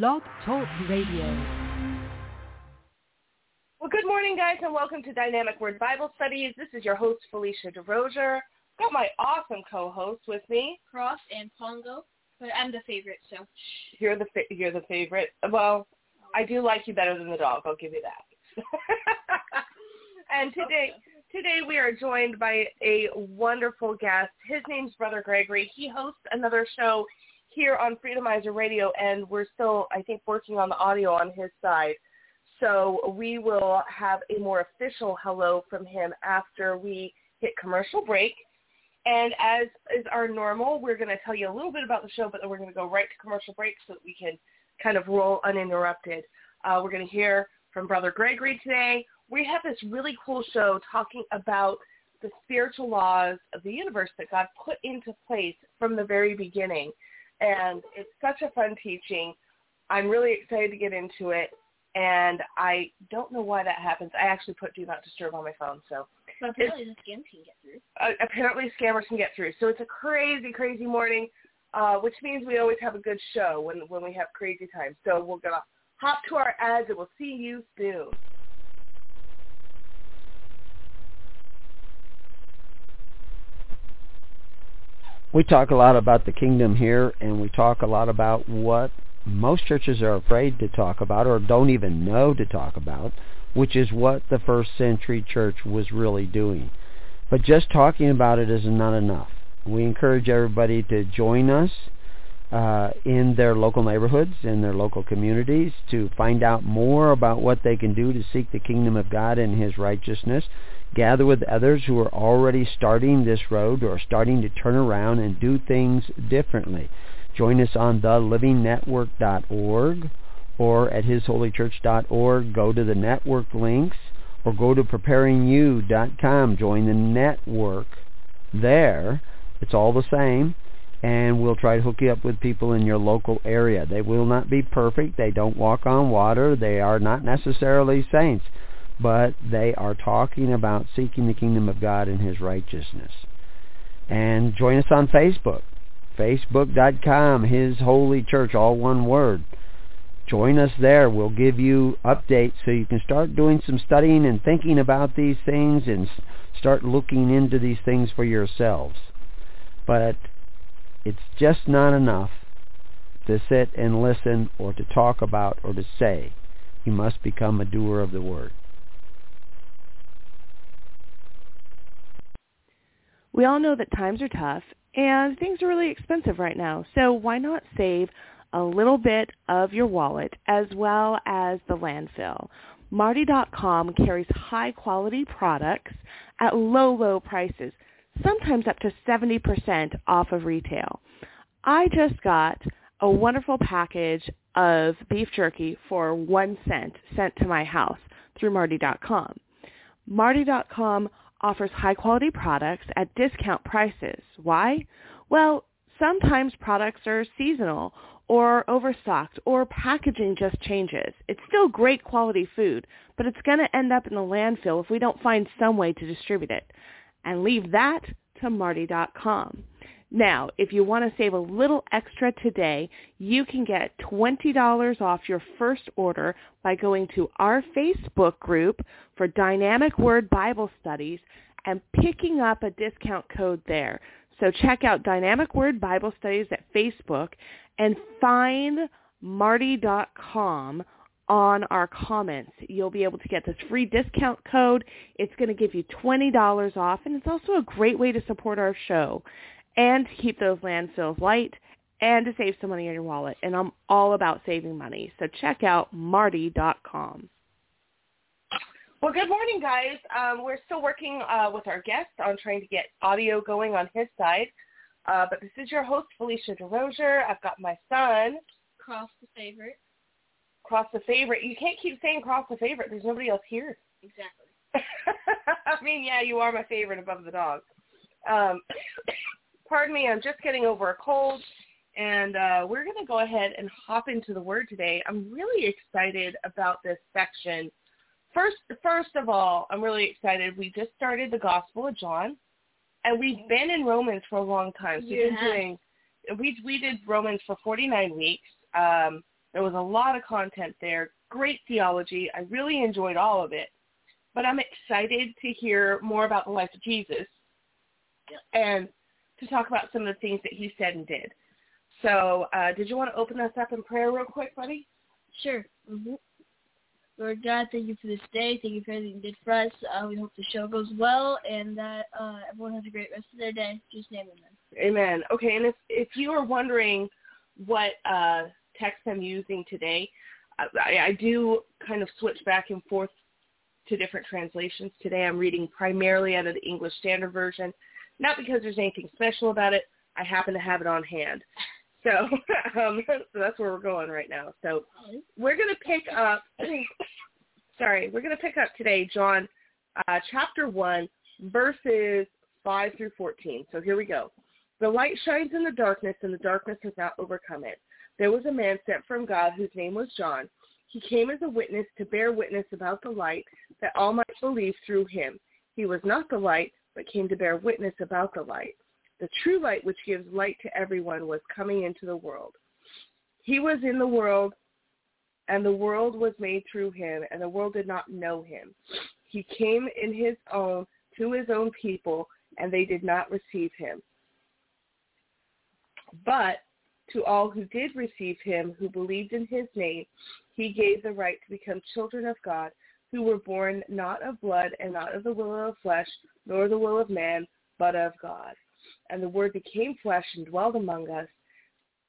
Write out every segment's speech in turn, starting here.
Blog Talk Radio. Well, good morning, guys, and welcome to Dynamic Word Bible Studies. This is your host, Phelicia DeRosier. Got my awesome co-host with me. Cross and Pongo, but I'm the favorite, so. You're the fa- you're the favorite. Well, I do like you better than the dog. I'll give you that. and today, today we are joined by a wonderful guest. His name's Brother Gregory. He hosts another show here on Freedomizer Radio, and we're still, I think, working on the audio on his side. So we will have a more official hello from him after we hit commercial break. And as is our normal, we're going to tell you a little bit about the show, but then we're going to go right to commercial break so that we can kind of roll uninterrupted. Uh, we're going to hear from Brother Gregory today. We have this really cool show talking about the spiritual laws of the universe that God put into place from the very beginning and it's such a fun teaching. I'm really excited to get into it, and I don't know why that happens. I actually put Do Not Disturb on my phone, so. But apparently the scam can get through. Uh, apparently scammers can get through. So it's a crazy, crazy morning, uh, which means we always have a good show when, when we have crazy times. So we're going to hop to our ads, and we'll see you soon. We talk a lot about the kingdom here and we talk a lot about what most churches are afraid to talk about or don't even know to talk about, which is what the first century church was really doing. But just talking about it is not enough. We encourage everybody to join us uh, in their local neighborhoods, in their local communities, to find out more about what they can do to seek the kingdom of God and His righteousness. Gather with others who are already starting this road or starting to turn around and do things differently. Join us on thelivingnetwork.org or at hisholychurch.org. Go to the network links or go to preparingyou.com. Join the network there. It's all the same and we'll try to hook you up with people in your local area. They will not be perfect. They don't walk on water. They are not necessarily saints, but they are talking about seeking the kingdom of God and his righteousness. And join us on Facebook, facebook.com, His Holy Church, all one word. Join us there. We'll give you updates so you can start doing some studying and thinking about these things and start looking into these things for yourselves. But it's just not enough to sit and listen or to talk about or to say. You must become a doer of the word. We all know that times are tough and things are really expensive right now. So why not save a little bit of your wallet as well as the landfill? Martie.com carries high quality products at low, low prices sometimes up to 70% off of retail. I just got a wonderful package of beef jerky for one cent sent to my house through Martie.com. Martie.com offers high quality products at discount prices. Why? Well, sometimes products are seasonal or overstocked or packaging just changes. It's still great quality food, but it's going to end up in the landfill if we don't find some way to distribute it and leave that to Martie.com. Now, if you want to save a little extra today, you can get $20 off your first order by going to our Facebook group for Dynamic Word Bible Studies and picking up a discount code there. So check out Dynamic Word Bible Studies at Facebook and find Martie.com on our comments. You'll be able to get this free discount code. It's going to give you $20 off, and it's also a great way to support our show and to keep those landfills light and to save some money in your wallet. And I'm all about saving money. So check out martie.com. Well, good morning, guys. Um, we're still working uh, with our guest on trying to get audio going on his side. Uh, but this is your host, Phelicia DeRosier. I've got my son. Cross the favorite cross the favorite. You can't keep saying cross the favorite. There's nobody else here. Exactly. I mean, yeah, you are my favorite above the dog. Um, pardon me, I'm just getting over a cold, and uh, we're going to go ahead and hop into the word today. I'm really excited about this section. First, first of all, I'm really excited. We just started the Gospel of John, and we've been in Romans for a long time. So yeah. we've been doing, we we did Romans for 49 weeks. Um, There was a lot of content there, great theology. I really enjoyed all of it. But I'm excited to hear more about the life of Jesus and to talk about some of the things that he said and did. So uh, did you want to open us up in prayer real quick, buddy? Sure. Mm-hmm. Lord God, thank you for this day. Thank you for everything you did for us. Uh, we hope the show goes well and that uh, everyone has a great rest of their day. Just name them. Amen. Okay, and if if you are wondering what uh, text I'm using today, I, I do kind of switch back and forth to different translations. Today I'm reading primarily out of the English Standard Version, not because there's anything special about it. I happen to have it on hand. So, um, so that's where we're going right now. So we're going to pick up, sorry, we're going to pick up today, John, uh, chapter 1, verses 5 through 14. So here we go. The light shines in the darkness, and the darkness has not overcome it. There was a man sent from God whose name was John. He came as a witness to bear witness about the light, that all might believe through him. He was not the light, but came to bear witness about the light. The true light which gives light to everyone was coming into the world. He was in the world, and the world was made through him, and the world did not know him. He came in his own to his own people, and they did not receive him. But to all who did receive him, who believed in his name, he gave the right to become children of God, who were born not of blood and not of the will of flesh, nor the will of man, but of God and the Word became flesh and dwelled among us,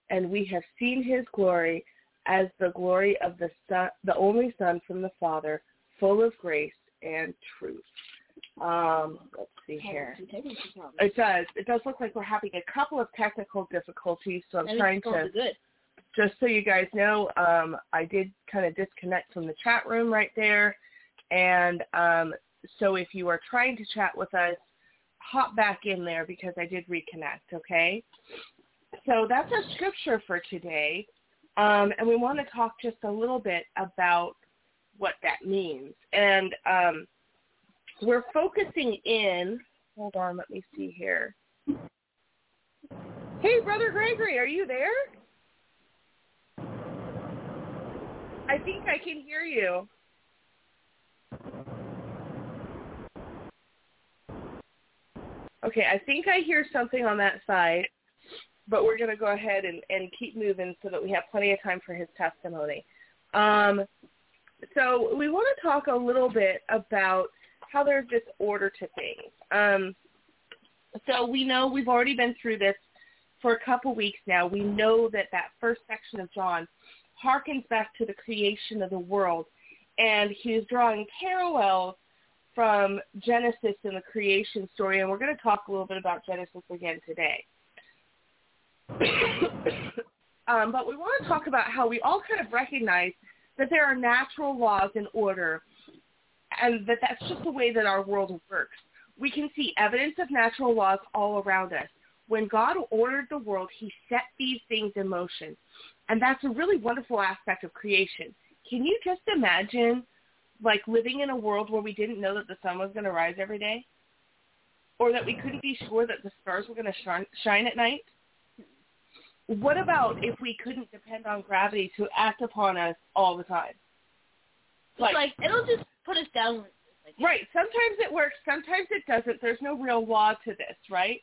and we have seen his glory as the glory of the son, the only Son from the Father, full of grace and truth. Um, let's see here. It does. It does look like we're having a couple of technical difficulties, so I'm trying to. Good. Just so you guys know, um, I did kind of disconnect from the chat room right there, and um, so if you are trying to chat with us, hop back in there because I did reconnect, okay? So that's our scripture for today. Um, and we want to talk just a little bit about what that means. And um, we're focusing in, hold on, let me see here. Hey, Brother Gregory, are you there? I think I can hear you. Okay, I think I hear something on that side, but we're going to go ahead and, and keep moving so that we have plenty of time for his testimony. Um, so we want to talk a little bit about how there's this order to things. Um, so we know we've already been through this for a couple weeks now. We know that that first section of John harkens back to the creation of the world, and he's drawing parallels from Genesis and the creation story, and we're going to talk a little bit about Genesis again today. um, but we want to talk about how we all kind of recognize that there are natural laws in order, and that that's just the way that our world works. We can see evidence of natural laws all around us. When God ordered the world, he set these things in motion. And that's a really wonderful aspect of creation. Can you just imagine like living in a world where we didn't know that the sun was going to rise every day or that we couldn't be sure that the stars were going to shine, shine at night? What about if we couldn't depend on gravity to act upon us all the time? Like, like it'll just put us down. Like, right. Sometimes it works. Sometimes it doesn't. There's no real law to this, right?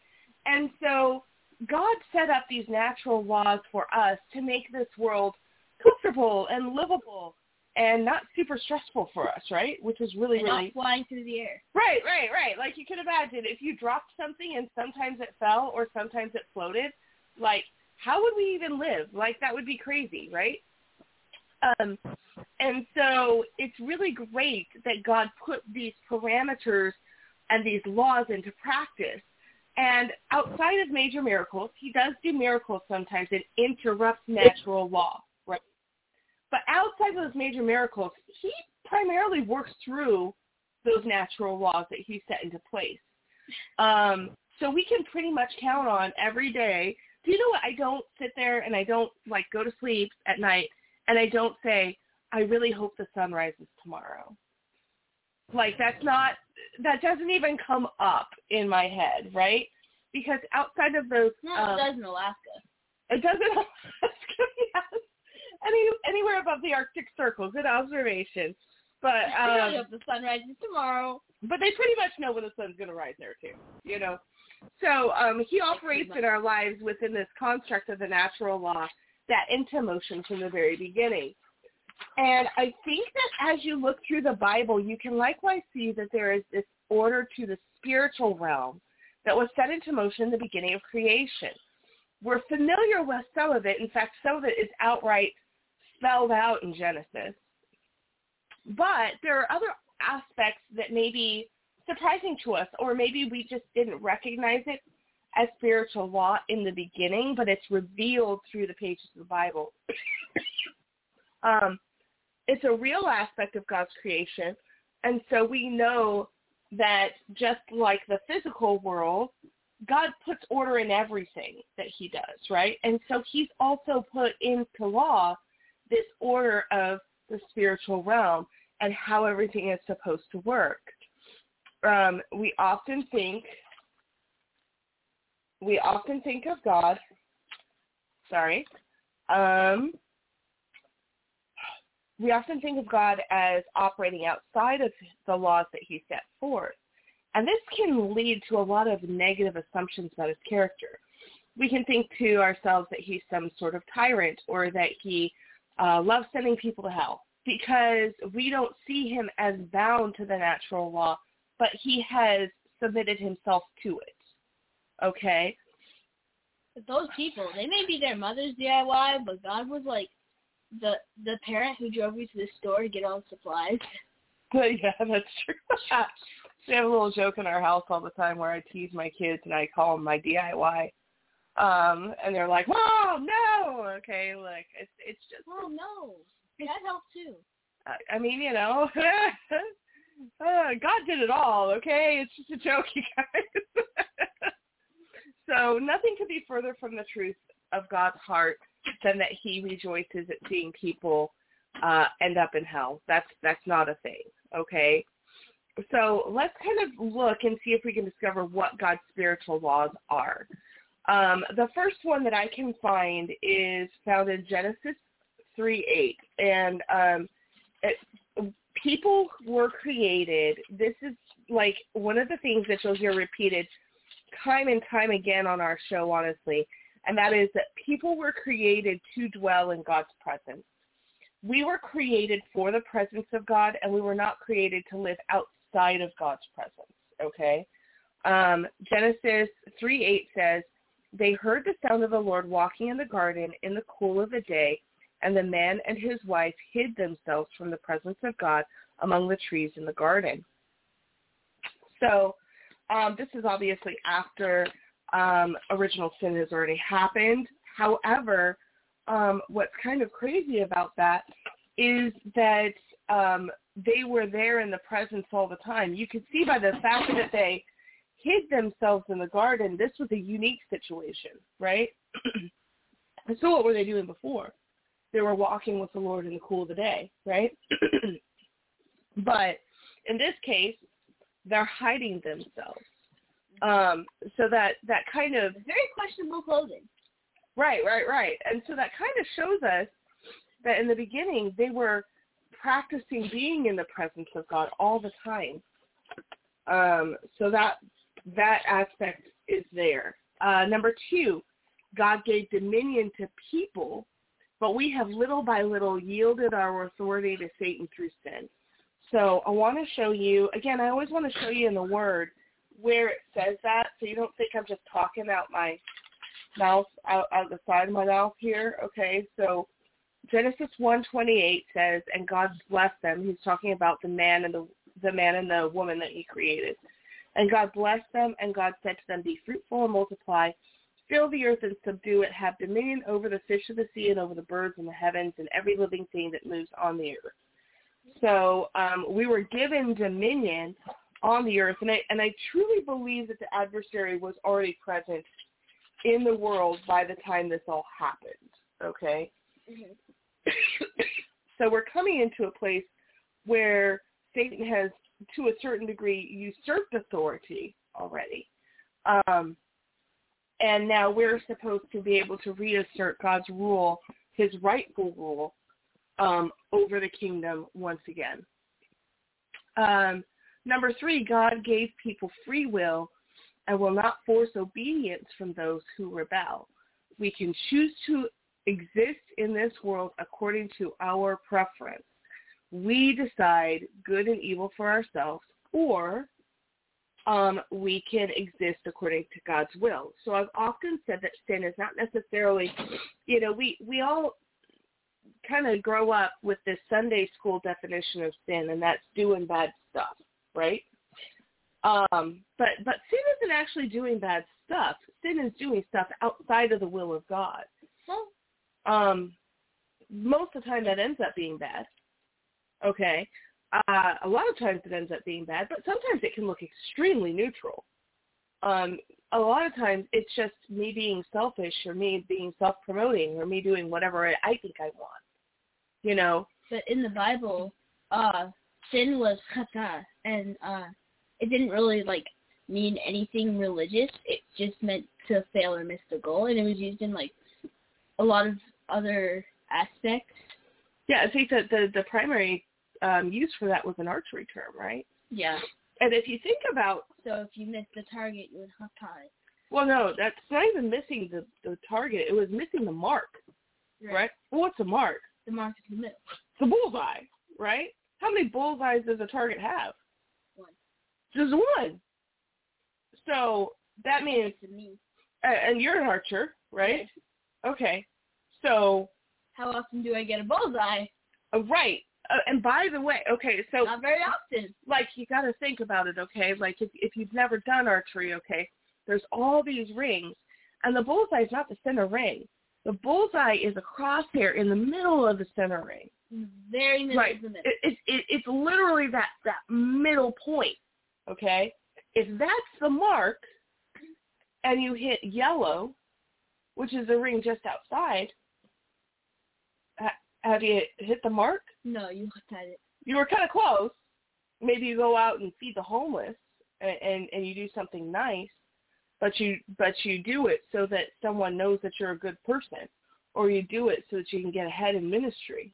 And so God set up these natural laws for us to make this world comfortable and livable and not super stressful for us, right? Which is really, and really not flying through the air. Right, right, right. Like you can imagine if you dropped something and sometimes it fell or sometimes it floated, like how would we even live? Like that would be crazy, right? Um, and so it's really great that God put these parameters and these laws into practice. And outside of major miracles, he does do miracles sometimes and interrupts natural law. Right? But outside of those major miracles, he primarily works through those natural laws that he set into place. Um, so we can pretty much count on every day. Do you know what? I don't sit there and I don't like go to sleep at night and I don't say, I really hope the sun rises tomorrow. Like that's not, that doesn't even come up in my head, right? Because outside of those, no, um, it does in Alaska. It does in Alaska, yes any anywhere above the Arctic Circle, in observation. But um, the sun rises tomorrow. But they pretty much know when the sun's going to rise there too. You know. So um, he operates in our lives within this construct of the natural law that into motion from the very beginning. And I think that as you look through the Bible, you can likewise see that there is this order to the spiritual realm that was set into motion in the beginning of creation. We're familiar with some of it. In fact, some of it is outright spelled out in Genesis. But there are other aspects that may be surprising to us, or maybe we just didn't recognize it as spiritual law in the beginning, but it's revealed through the pages of the Bible. um, it's a real aspect of God's creation, and so we know that just like the physical world, God puts order in everything that he does, right? And so he's also put into law this order of the spiritual realm and how everything is supposed to work. Um, we often think we often think of God. Sorry. Um, we often think of God as operating outside of the laws that he set forth. And this can lead to a lot of negative assumptions about his character. We can think to ourselves that he's some sort of tyrant or that he uh, loves sending people to hell because we don't see him as bound to the natural law, but he has submitted himself to it. Okay? But those people, they may be their mother's DIY, but God was like the the parent who drove you to the store to get all the supplies. But yeah, that's true. we have a little joke in our house all the time where I tease my kids and I call them my DIY. Um, and they're like, "Mom, no!" Okay, like it's it's just. Oh no, that helps too. I, I mean, you know, uh, God did it all. Okay, it's just a joke, you guys. So nothing could be further from the truth of God's heart than that He rejoices at seeing people uh, end up in hell. That's that's not a thing. Okay. So let's kind of look and see if we can discover what God's spiritual laws are. Um, the first one that I can find is found in Genesis 3:8, And um, it, people were created. This is like one of the things that you'll hear repeated time and time again on our show, honestly, and that is that people were created to dwell in God's presence. We were created for the presence of God, and we were not created to live outside of God's presence, okay? Um, Genesis 3, 8 says, They heard the sound of the Lord walking in the garden in the cool of the day, and the man and his wife hid themselves from the presence of God among the trees in the garden. So um, this is obviously after um, original sin has already happened. However, um, what's kind of crazy about that is that um, they were there in the presence all the time. You could see by the fact that they hid themselves in the garden, this was a unique situation, right? so what were they doing before? they were walking with the Lord in the cool of the day, right? but in this case, they're hiding themselves. Um, so that that kind of very questionable clothing. Right, right, right. And so that kind of shows us that in the beginning they were practicing being in the presence of God all the time. Um, so that that aspect is there. Uh, number two, God gave dominion to people but we have little by little yielded our authority to Satan through sin. So I want to show you, again, I always want to show you in the Word where it says that so you don't think I'm just talking out my mouth, out, out the side of my mouth here, okay? So Genesis 1:28 says, "And God blessed them." He's talking about the man and the the man and the woman that He created. And God blessed them, and God said to them, "Be fruitful and multiply, Fill the earth and subdue it. Have dominion over the fish of the sea and over the birds in the heavens and every living thing that moves on the earth. So um, we were given dominion on the earth, and I and I truly believe that the adversary was already present in the world by the time this all happened. Okay. Mm-hmm. so we're coming into a place where Satan has, to a certain degree, usurped authority already. Um, and now we're supposed to be able to reassert God's rule his rightful rule um, over the kingdom once again. Um, number three, God gave people free will and will not force obedience from those who rebel. We can choose to exist in this world according to our preference. We decide good and evil for ourselves, or um, we can exist according to God's will. So I've often said that sin is not necessarily, you know, we, we all kind of grow up with this Sunday school definition of sin, and that's doing bad stuff, right? Um, but but sin isn't actually doing bad stuff. Sin is doing stuff outside of the will of God. Um, most of the time that ends up being bad. Okay. Uh, a lot of times it ends up being bad, but sometimes it can look extremely neutral. Um, a lot of times it's just me being selfish or me being self-promoting or me doing whatever I think I want. You know. But in the Bible, uh, sin was chata, and uh, it didn't really like mean anything religious. It just meant to fail or miss the goal, and it was used in like a lot of other aspects. Yeah, I think that the the primary um, use for that was an archery term, right? Yeah. And if you think about, so if you missed the target, you would have time. Well, no, that's not even missing the the target. It was missing the mark, right? right? Well, what's a mark? The mark is the middle. The bullseye, right? How many bullseyes does a target have? One. Just one. So that means, Me. and you're an archer, right? Okay. So. How often do I get a bullseye? Uh, right. Uh, and by the way, okay, so not very often. Like you got to think about it, okay? Like if if you've never done archery, okay, there's all these rings, and the bullseye is not the center ring. The bullseye is a crosshair in the middle of the center ring. Very middle right. of the middle. It, it, it, it's literally that that middle point. Okay, if that's the mark, and you hit yellow, which is the ring just outside, have you hit the mark? No, you looked at it. You were kind of close. Maybe you go out and feed the homeless, and, and and you do something nice, but you but you do it so that someone knows that you're a good person, or you do it so that you can get ahead in ministry.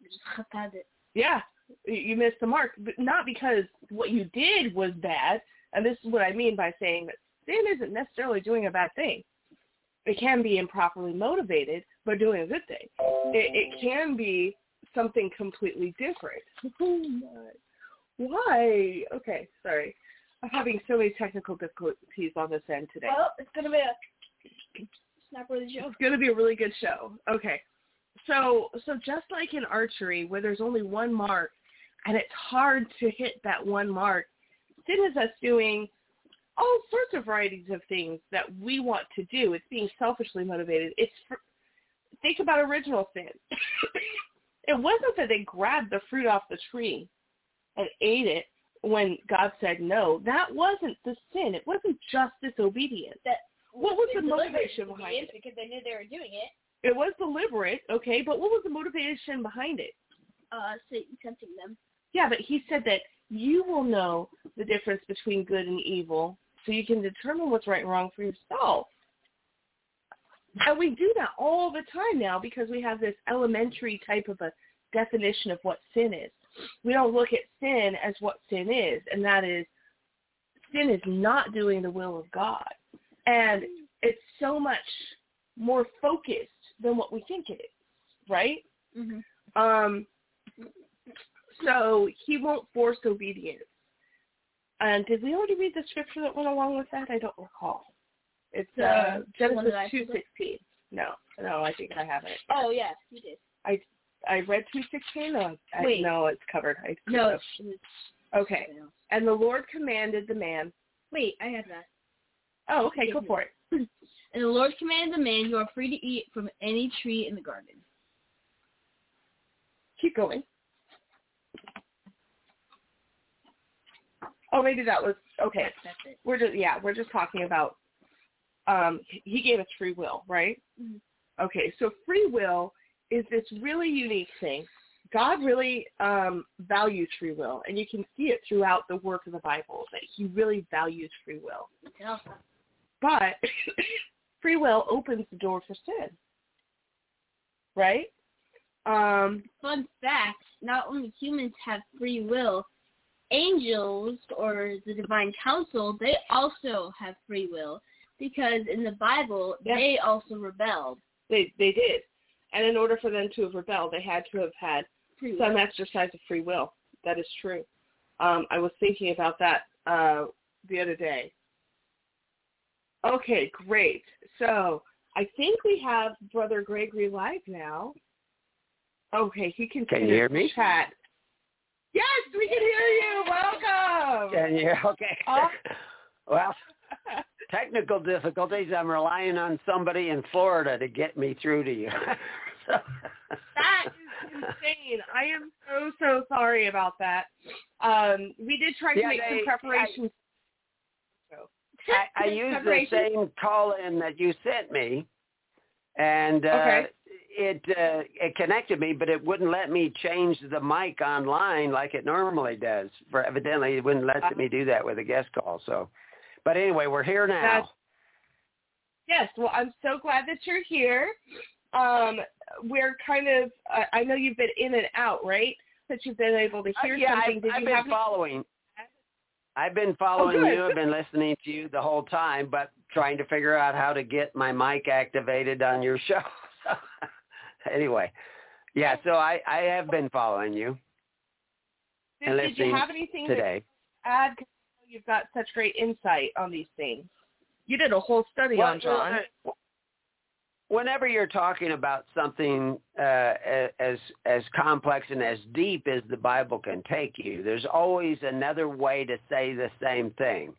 You just looked at it. Yeah, you missed the mark, but not because what you did was bad. And this is what I mean by saying that sin isn't necessarily doing a bad thing it can be improperly motivated, but doing a good thing. It, it can be something completely different. Oh, Why? Okay, sorry. I'm having so many technical difficulties on this end today. Well, it's gonna be a snap-worthy show. It's gonna be a really good show. Okay, so so just like in archery, where there's only one mark, and it's hard to hit that one mark, sin is us doing all sorts of varieties of things that we want to do. It's being selfishly motivated. It's for, think about original sin. it wasn't that they grabbed the fruit off the tree and ate it when God said no. That wasn't the sin. It wasn't just disobedience. That what was the motivation behind it? Because they knew they were doing it. It was deliberate, okay, but what was the motivation behind it? Uh, Satan tempting them. Yeah, but he said that you will know the difference between good and evil so you can determine what's right and wrong for yourself. And we do that all the time now because we have this elementary type of a definition of what sin is. We don't look at sin as what sin is, and that is sin is not doing the will of God. And it's so much more focused than what we think it is, right? Mm-hmm. Um, so he won't force obedience. And did we already read the scripture that went along with that? I don't recall. It's uh, Genesis two sixteen. No, no, I think I haven't. Oh yes, you did. I I read two sixteen. No, Wait. I, no, it's covered. I, no. Okay. And the Lord commanded the man. Wait, I have that. Oh, okay, go for it. And the Lord commanded the man, "You are free to eat from any tree in the garden." Keep going. Oh, maybe that was okay. That's, that's. We're just yeah, we're just talking about. Um, he gave us free will, right? Mm-hmm. Okay, so free will is this really unique thing. God really um, values free will, and you can see it throughout the work of the Bible that He really values free will. Yeah. But free will opens the door for sin. right? Um, Fun fact: not only humans have free will, angels or the divine council they also have free will because in the Bible Yeah. they also rebelled. they they did, and in order for them to have rebelled, they had to have had Free some will. exercise of free will. That is true. Um, I was thinking about that uh, the other day. Okay, great. So I think we have Brother Gregory live now. Okay, he can, Can you hear me? chat. Yes, we can hear you. Welcome. Can you? Okay. Oh. well, technical difficulties. I'm relying on somebody in Florida to get me through to you. so, That is insane. I am so so sorry about that. Um, we did try to Yeah, make they- some preparations. I, I used the same call-in that you sent me, and uh, Okay. It uh, it connected me, but it wouldn't let me change the mic online like it normally does. For evidently, it wouldn't let me do that with a guest call. So, but anyway, we're here now. That's- Yes, well, I'm so glad that you're here. Um, we're kind of, uh, I know you've been in and out, right? That you've been able to Uh, hear yeah, something. I've, I've been Oh, following. I've been following good. you. I've been listening to you the whole time, but trying to figure out how to get my mic activated on your show. Anyway, yeah. So I I have been following you did, did you have anything to today. add? 'Cause you've got such great insight on these things. You did a whole study Well, on John. uh, Whenever you're talking about something uh, as as complex and as deep as the Bible can take you, there's always another way to say the same thing.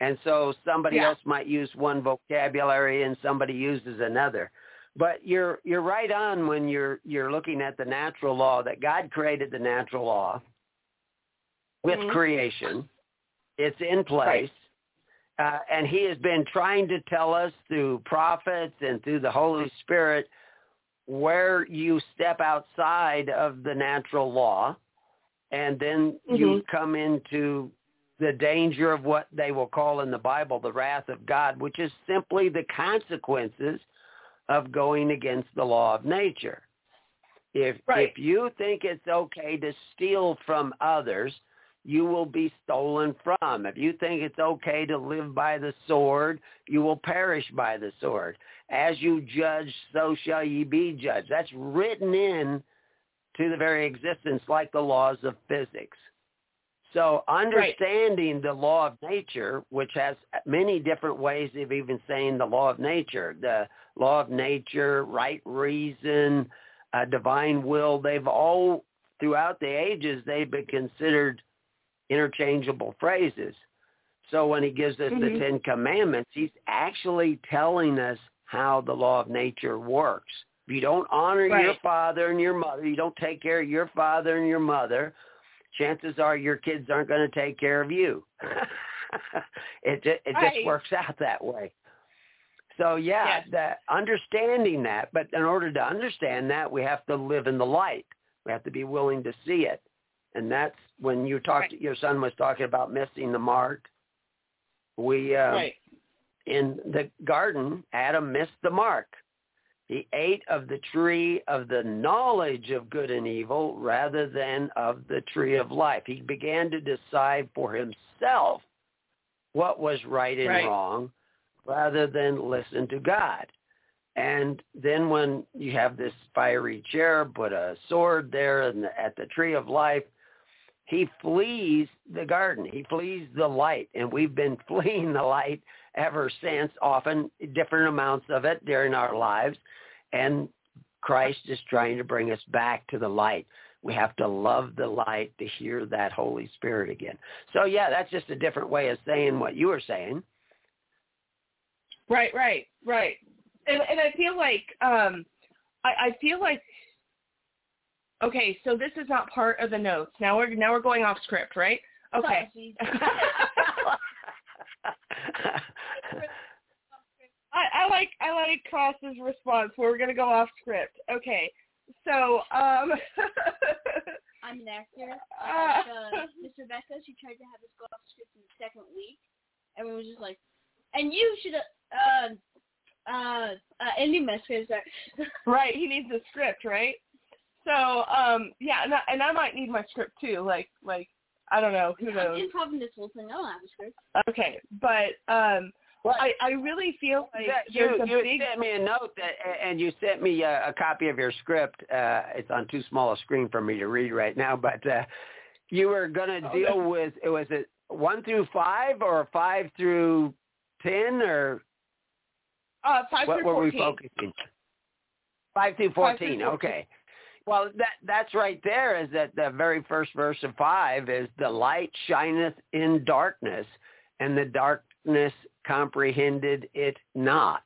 And so somebody Yeah. else might use one vocabulary and somebody uses another. But you're you're right on when you're you're looking at the natural law that God created the natural law with Mhm. creation. It's in place. Uh, and he has been trying to tell us through prophets and through the Holy Spirit where you step outside of the natural law and then you Mhm. come into the danger of what they will call in the Bible the wrath of God, which is simply the consequences of going against the law of nature. If Right. if you think it's okay to steal from others, you will be stolen from. If you think it's okay to live by the sword, you will perish by the sword. As you judge, so shall ye be judged. That's written in to the very existence like the laws of physics. So understanding the law of nature, which has many different ways of even saying the law of nature, the law of nature, right reason, uh, divine will, they've all, throughout the ages, they've been considered interchangeable phrases. So when he gives us Mhm. the Ten Commandments, he's actually telling us how the law of nature works. If you don't honor your father and your mother, you don't take care of your father and your mother, chances are your kids aren't going to take care of you. it ju- it Right. just works out that way. So yeah, Yes. that understanding that, but in order to understand that, we have to live in the light. We have to be willing to see it, and that's when you talked. Right. Your son was talking about missing the mark. We uh, right. in the garden, Adam missed the mark. He ate of the tree of the knowledge of good and evil rather than of the tree of life. He began to decide for himself what was right and Right. wrong rather than listen to God. And then when you have this fiery cherub put a sword there the, at the tree of life, he flees the garden. He flees the light. And we've been fleeing the light ever since, often different amounts of it during our lives. And Christ is trying to bring us back to the light. We have to love the light to hear that Holy Spirit again. So yeah, that's just a different way of saying what you were saying. Right, right, right. And and I feel like um I, I feel like okay, so this is not part of the notes. Now we're now we're going off script, right? Okay. I, I like I like Cross's response. Where we're gonna go off script. Okay. So um I'm an actor. Ah. Uh, Miss Rebecca, she tried to have us go off script in the second week. Everyone was just like, and you should have, uh, Uh, uh, Andy Meskis. right, he needs a script, right? So, um, yeah, and I, and I might need my script too. Like, like I don't know, who knows? I'm improvising this whole thing. I don't have a script. Okay, but um, Well, I I really feel like you, you big sent me a note that, and you sent me a, a copy of your script. Uh, it's on too small a screen for me to read right now, but uh, you were going to Oh, deal with it was it one through five or five through ten or uh five what through were we fourteen. focusing? Five through Five through 14. Okay. Well, that that's right there. Is that the very first verse of five is the light shineth in darkness, and the darkness comprehended it not.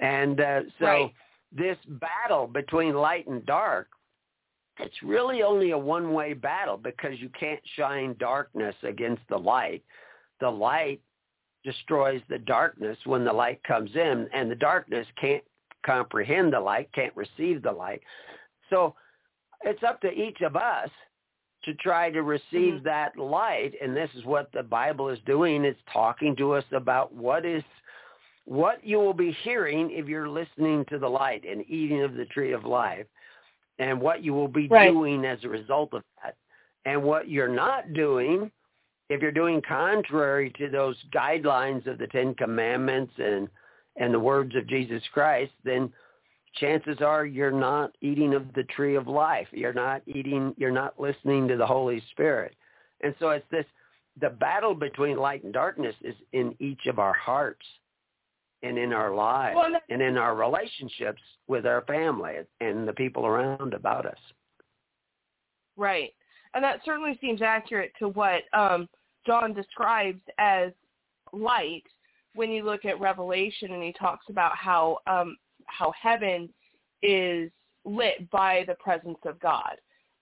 And uh, so Right. this battle between light and dark, it's really only a one-way battle because you can't shine darkness against the light. The light destroys the darkness when the light comes in, and the darkness can't comprehend the light, can't receive the light. So it's up to each of us to try to receive Mhm. that light, and this is what the Bible is doing. It's talking to us about what is what you will be hearing if you're listening to the light and eating of the tree of life, and what you will be Right. doing as a result of that, and what you're not doing if you're doing contrary to those guidelines of the Ten Commandments and and the words of Jesus Christ, then chances are you're not eating of the tree of life. You're not eating. You're not listening to the Holy Spirit. And so it's this. The battle between light and darkness is in each of our hearts, and in our lives, Well, and that- and in our relationships with our family and the people around about us. Right. And that certainly seems accurate to what um, John describes as light when you look at Revelation and he talks about how um, how heaven is lit by the presence of God.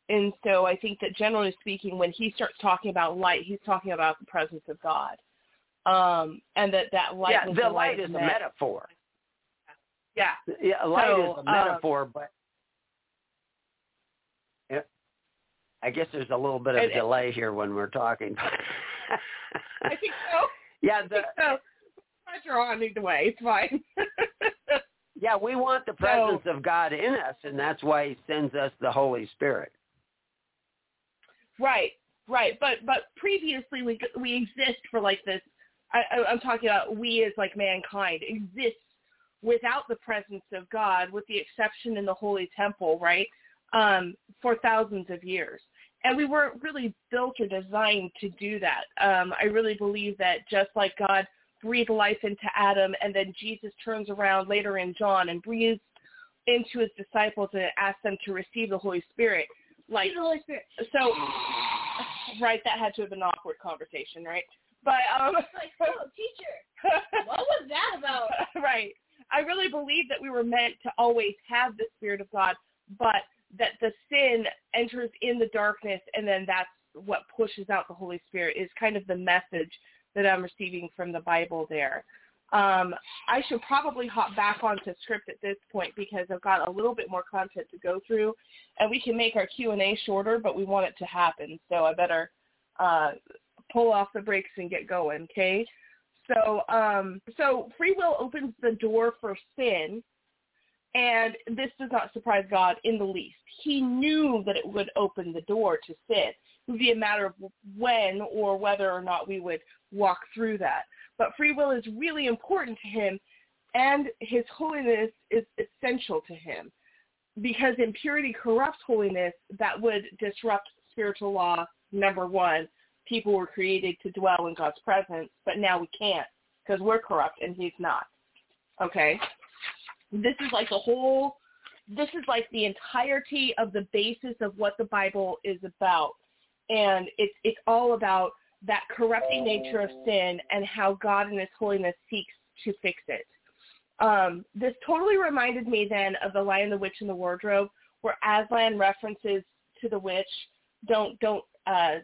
And so I think that generally speaking, when he starts talking about light, he's talking about the presence of God. Um, and that that light yeah, the light of is a metaphor. Yeah. Yeah, light So, is a um, metaphor, but Yeah. I guess there's a little bit of a And- delay here when we're talking. I think so. yeah, I the, think so. Pressure on either way. It's fine. yeah, we want the presence of God in us, and that's why He sends us the Holy Spirit. Right, right. But but previously we we exist for like this. I, I, I'm talking about we as like mankind exist without the presence of God, with the exception in the holy temple, right? Um, for thousands of years, and we weren't really built or designed to do that. Um, I really believe that just like God breathed life into Adam, and then Jesus turns around later in John and breathes into his disciples and asks them to receive the Holy Spirit. Like the Holy Spirit. so, right, that had to have been an awkward conversation, right? But um, Like, oh, teacher, what was that about? right, I really believe that we were meant to always have the Spirit of God, but that the sin enters in the darkness, and then that's what pushes out the Holy Spirit. Is kind of the message that I'm receiving from the Bible there. Um, I should probably hop back onto script at this point because I've got a little bit more content to go through, and we can make our Q and A shorter, but we want it to happen. So I better uh, pull off the brakes and get going. Okay. So um, so free will opens the door for sin, and this does not surprise God in the least. He knew that it would open the door to sin. It would be a matter of when or whether or not we would walk through that. But free will is really important to him, and his holiness is essential to him. Because impurity corrupts holiness, that would disrupt spiritual law, number one. People were created to dwell in God's presence, but now we can't because we're corrupt and he's not. Okay? This is like the whole, this is like the entirety of the basis of what the Bible is about. And it's, it's all about that corrupting nature of sin and how God in his holiness seeks to fix it. Um, this totally reminded me then of the Lion, the Witch, and the Wardrobe, where Aslan references to the witch. Don't don't uh,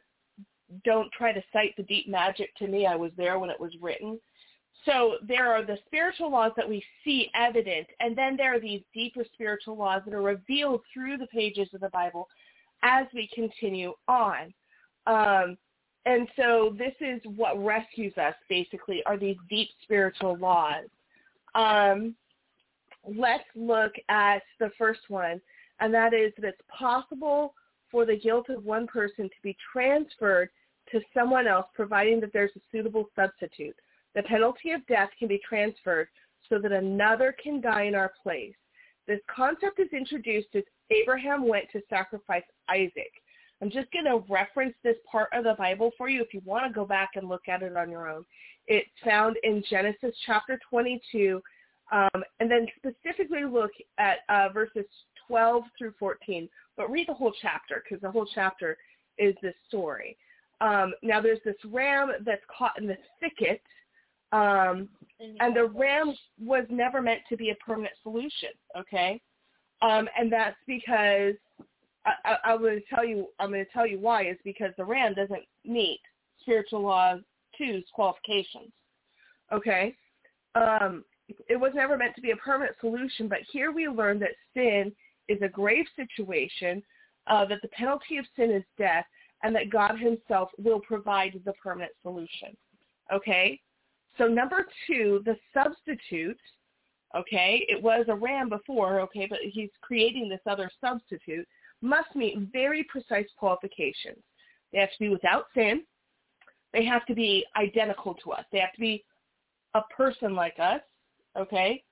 don't try to cite the deep magic to me. I was there when it was written. So there are the spiritual laws that we see evident, and then there are these deeper spiritual laws that are revealed through the pages of the Bible as we continue on. Um, and so this is what rescues us, basically, are these deep spiritual laws. Um, let's look at the first one, and that is that it's possible for the guilt of one person to be transferred to someone else, providing that there's a suitable substitute. The penalty of death can be transferred so that another can die in our place. This concept is introduced as Abraham went to sacrifice Isaac. I'm just going to reference this part of the Bible for you if you want to go back and look at it on your own. It's found in Genesis chapter 22, um, and then specifically look at uh, verses 12 through 14. But read the whole chapter because the whole chapter is this story. Um, now there's this ram that's caught in the thicket, um, and the ram was never meant to be a permanent solution. Okay, um, and that's because I, I, going to tell you. I'm going to tell you why. Is because the ram doesn't meet spiritual law two's qualifications. Okay, um, it was never meant to be a permanent solution. But here we learn that sin is a grave situation. Uh, that the penalty of sin is death, and that God Himself will provide the permanent solution. Okay, so number two, the substitute. Okay, it was a ram before. Okay, but He's creating this other substitute must meet very precise qualifications. They have to be without sin. They have to be identical to us. They have to be a person like us, okay?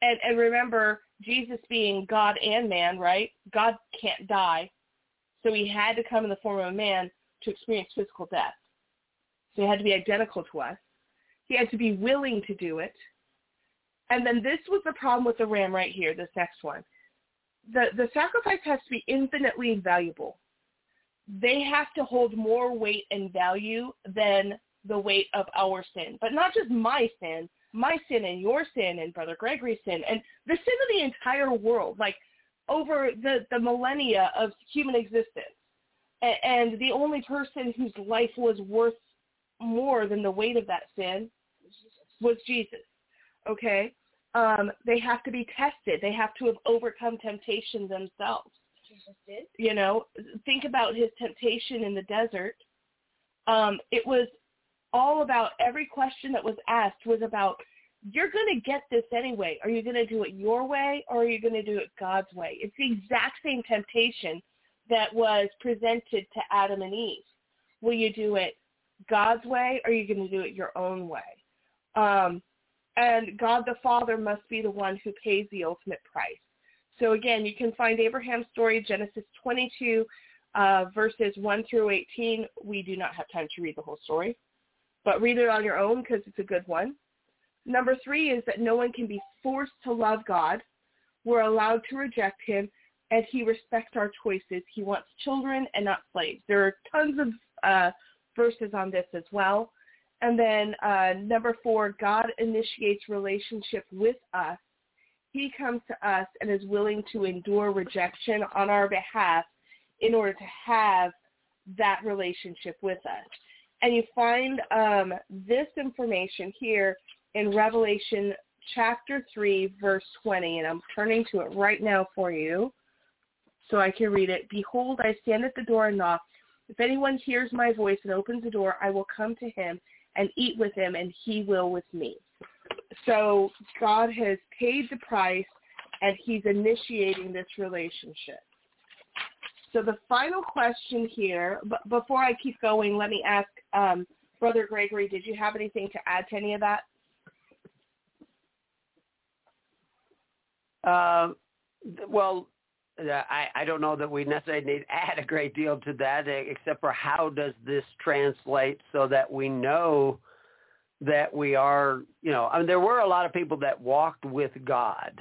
And and remember Jesus being God and man, right? God can't die. So he had to come in the form of a man to experience physical death. So he had to be identical to us. He had to be willing to do it. And then this was the problem with the ram right here, this next one the, the sacrifice has to be infinitely valuable. They have to hold more weight and value than the weight of our sin. But not just my sin, my sin and your sin and Brother Gregory's sin and the sin of the entire world, like over the, the millennia of human existence. And, and the only person whose life was worth more than the weight of that sin was Jesus. Okay? um, they have to be tested. They have to have overcome temptation themselves. Jesus did. You know, think about his temptation in the desert. Um, it was all about every question that was asked was about you're going to get this anyway. Are you going to do it your way or are you going to do it God's way? It's the exact same temptation that was presented to Adam and Eve. Will you do it God's way or are you going to do it your own way? Um, and God the Father must be the one who pays the ultimate price. So again, you can find Abraham's story, Genesis 22, uh, verses 1 through 18. We do not have time to read the whole story, but read it on your own because it's a good one. Number three is that no one can be forced to love God. We're allowed to reject him, and he respects our choices. He wants children and not slaves. There are tons of uh, verses on this as well. And then uh, number four, God initiates relationship with us. He comes to us and is willing to endure rejection on our behalf in order to have that relationship with us. And you find um, this information here in Revelation chapter 3, verse 20. And I'm turning to it right now for you so I can read it. Behold, I stand at the door and knock. If anyone hears my voice and opens the door, I will come to him and eat with him and he will with me. So God has paid the price and he's initiating this relationship. So the final question here, but before I keep going, let me ask um, Brother Gregory, did you have anything to add to any of that? Uh, well, I, I don't know that we necessarily need to add a great deal to that, except for how does this translate so that we know that we are, you know, I mean, there were a lot of people that walked with God.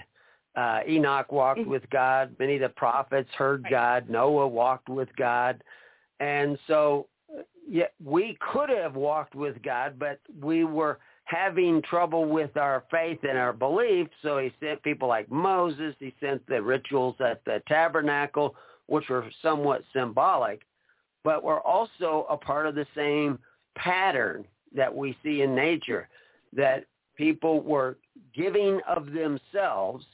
Uh, Enoch walked mm-hmm. with God. Many of the prophets heard God. Noah walked with God. And so yeah, we could have walked with God, but we were – having trouble with our faith and our belief, so he sent people like Moses. He sent the rituals at the tabernacle, which were somewhat symbolic, but were also a part of the same pattern that we see in nature, that people were giving of themselves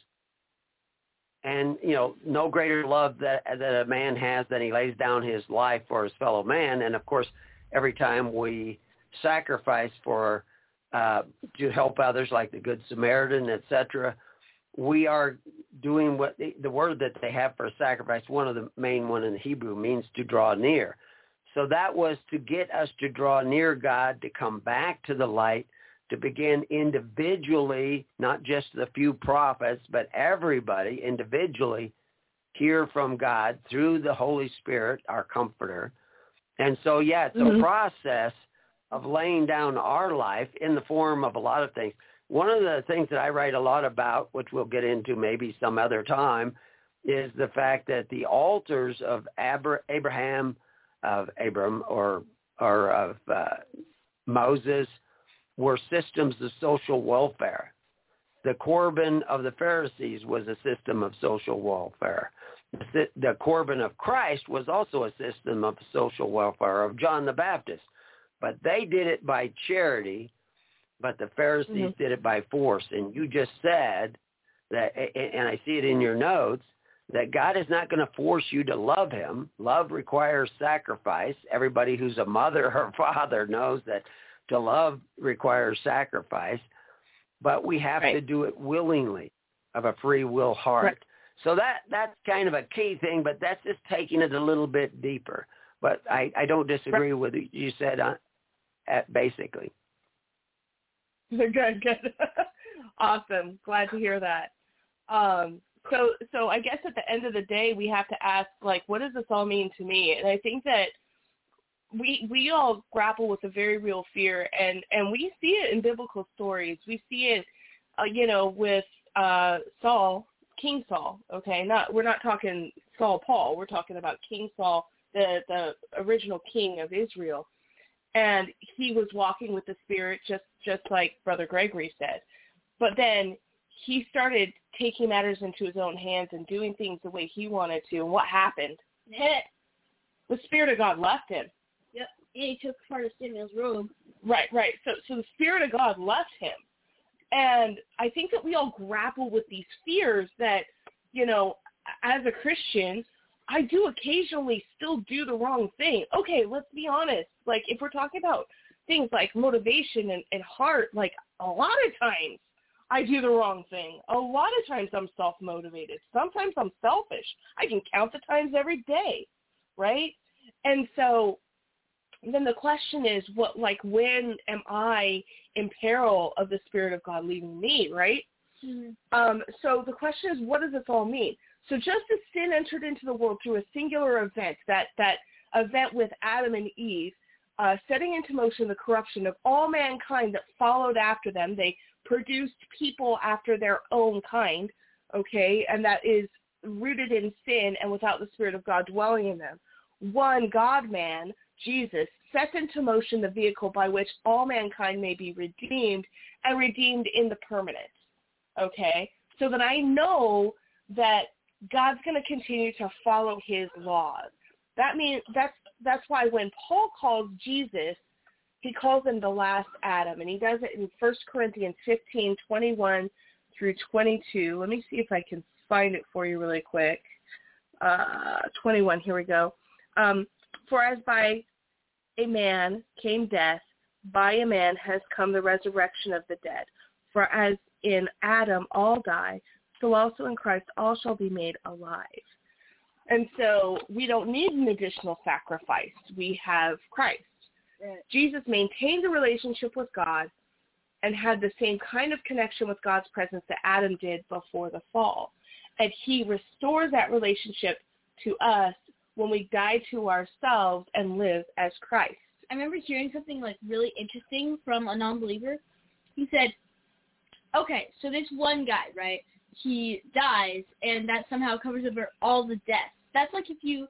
and you know no greater love that that a man has than he lays down his life for his fellow man and of course every time we sacrifice for uh, to help others like the Good Samaritan, etc. we are doing what the, the word that they have for sacrifice, one of the main one in the Hebrew means to draw near. So that was to get us to draw near God, to come back to the light, to begin individually, not just the few prophets, but everybody individually hear from God through the Holy Spirit, our comforter. And so, yeah, it's mm-hmm. a process of laying down our life in the form of a lot of things. One of the things that I write a lot about, which we'll get into maybe some other time, is the fact that the altars of Abraham, of Abram, or or of uh, Moses, were systems of social welfare. The Corban of the Pharisees was a system of social welfare. The, Corban of Christ was also a system of social welfare of John the Baptist. But they did it by charity, but the Pharisees mm-hmm. did it by force. And you just said that, and I see it in your notes, that God is not going to force you to love him. Love requires sacrifice. Everybody who's a mother or father knows that to love requires sacrifice, but we have right. to do it willingly of a free will heart. Right. So that that's kind of a key thing, but that's just taking it a little bit deeper. But I, I don't disagree right. with what you said on, at basically. Good, good. awesome. Glad to hear that. Um, so so I guess at the end of the day we have to ask like what does this all mean to me? And I think that we we all grapple with a very real fear and and we see it in biblical stories we see it uh, you know with uh Saul King Saul okay not we're not talking Saul Paul we're talking about King Saul the the original king of Israel and he was walking with the spirit just just like brother Gregory said but then he started taking matters into his own hands and doing things the way he wanted to and what happened the spirit of God left him Yep. Yeah, he took part of Samuel's robe. Right, right. So, so the Spirit of God left him. And I think that we all grapple with these fears that, you know, as a Christian, I do occasionally still do the wrong thing. Okay, let's be honest. Like, if we're talking about things like motivation and, and heart, like, a lot of times I do the wrong thing. A lot of times I'm self-motivated. Sometimes I'm selfish. I can count the times every day, right? And so then the question is what like when am I in peril of the spirit of God leaving me, right? Mm-hmm. Um, so the question is what does this all mean? So just as sin entered into the world through a singular event, that that event with Adam and Eve, uh, setting into motion the corruption of all mankind that followed after them, they produced people after their own kind, okay, and that is rooted in sin and without the Spirit of God dwelling in them. One God-man Jesus sets into motion the vehicle by which all mankind may be redeemed and redeemed in the permanent. Okay? So that I know that God's going to continue to follow his laws. That means that's that's why when Paul calls Jesus, he calls him the last Adam, and he does it in 1 Corinthians 15, 21 through 22. Let me see if I can find it for you really quick. Uh, 21, here we go. Um, for as by a man came death, by a man has come the resurrection of the dead. For as in Adam all die, so also in Christ all shall be made alive. And so we don't need an additional sacrifice. We have Christ. Right. Jesus maintained a relationship with God and had the same kind of connection with God's presence that Adam did before the fall. And he restores that relationship to us when we die to ourselves and live as Christ. I remember hearing something like really interesting from a non-believer. He said, okay, so this one guy, right, he dies and that somehow covers over all the deaths. That's like if you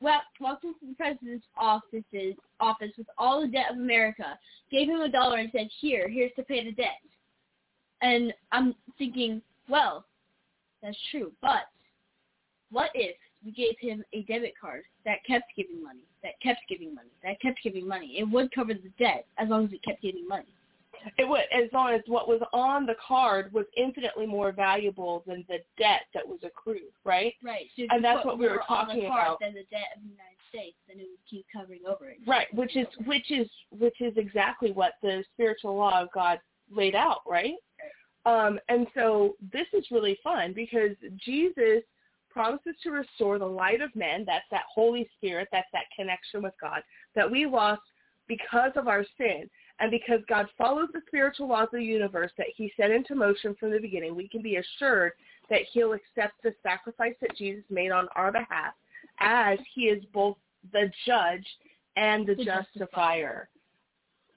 walked into the president's offices, office with all the debt of America, gave him a dollar and said, here, here's to pay the debt. And I'm thinking, well, that's true, but what if we gave him a debit card that kept giving money, that kept giving money, that kept giving money. It would cover the debt as long as it kept giving money. It would, as long as what was on the card was infinitely more valuable than the debt that was accrued, right? Right. So and that's what we were talking on the card about. Than the debt of the United States, then it would keep covering over it. Right, which is which is which is exactly what the spiritual law of God laid out, right? Um, and so this is really fun because Jesus promises to restore the light of men. That's that Holy Spirit. That's that connection with God that we lost because of our sin. And because God follows the spiritual laws of the universe that he set into motion from the beginning, we can be assured that he'll accept the sacrifice that Jesus made on our behalf as he is both the judge and the, justifier.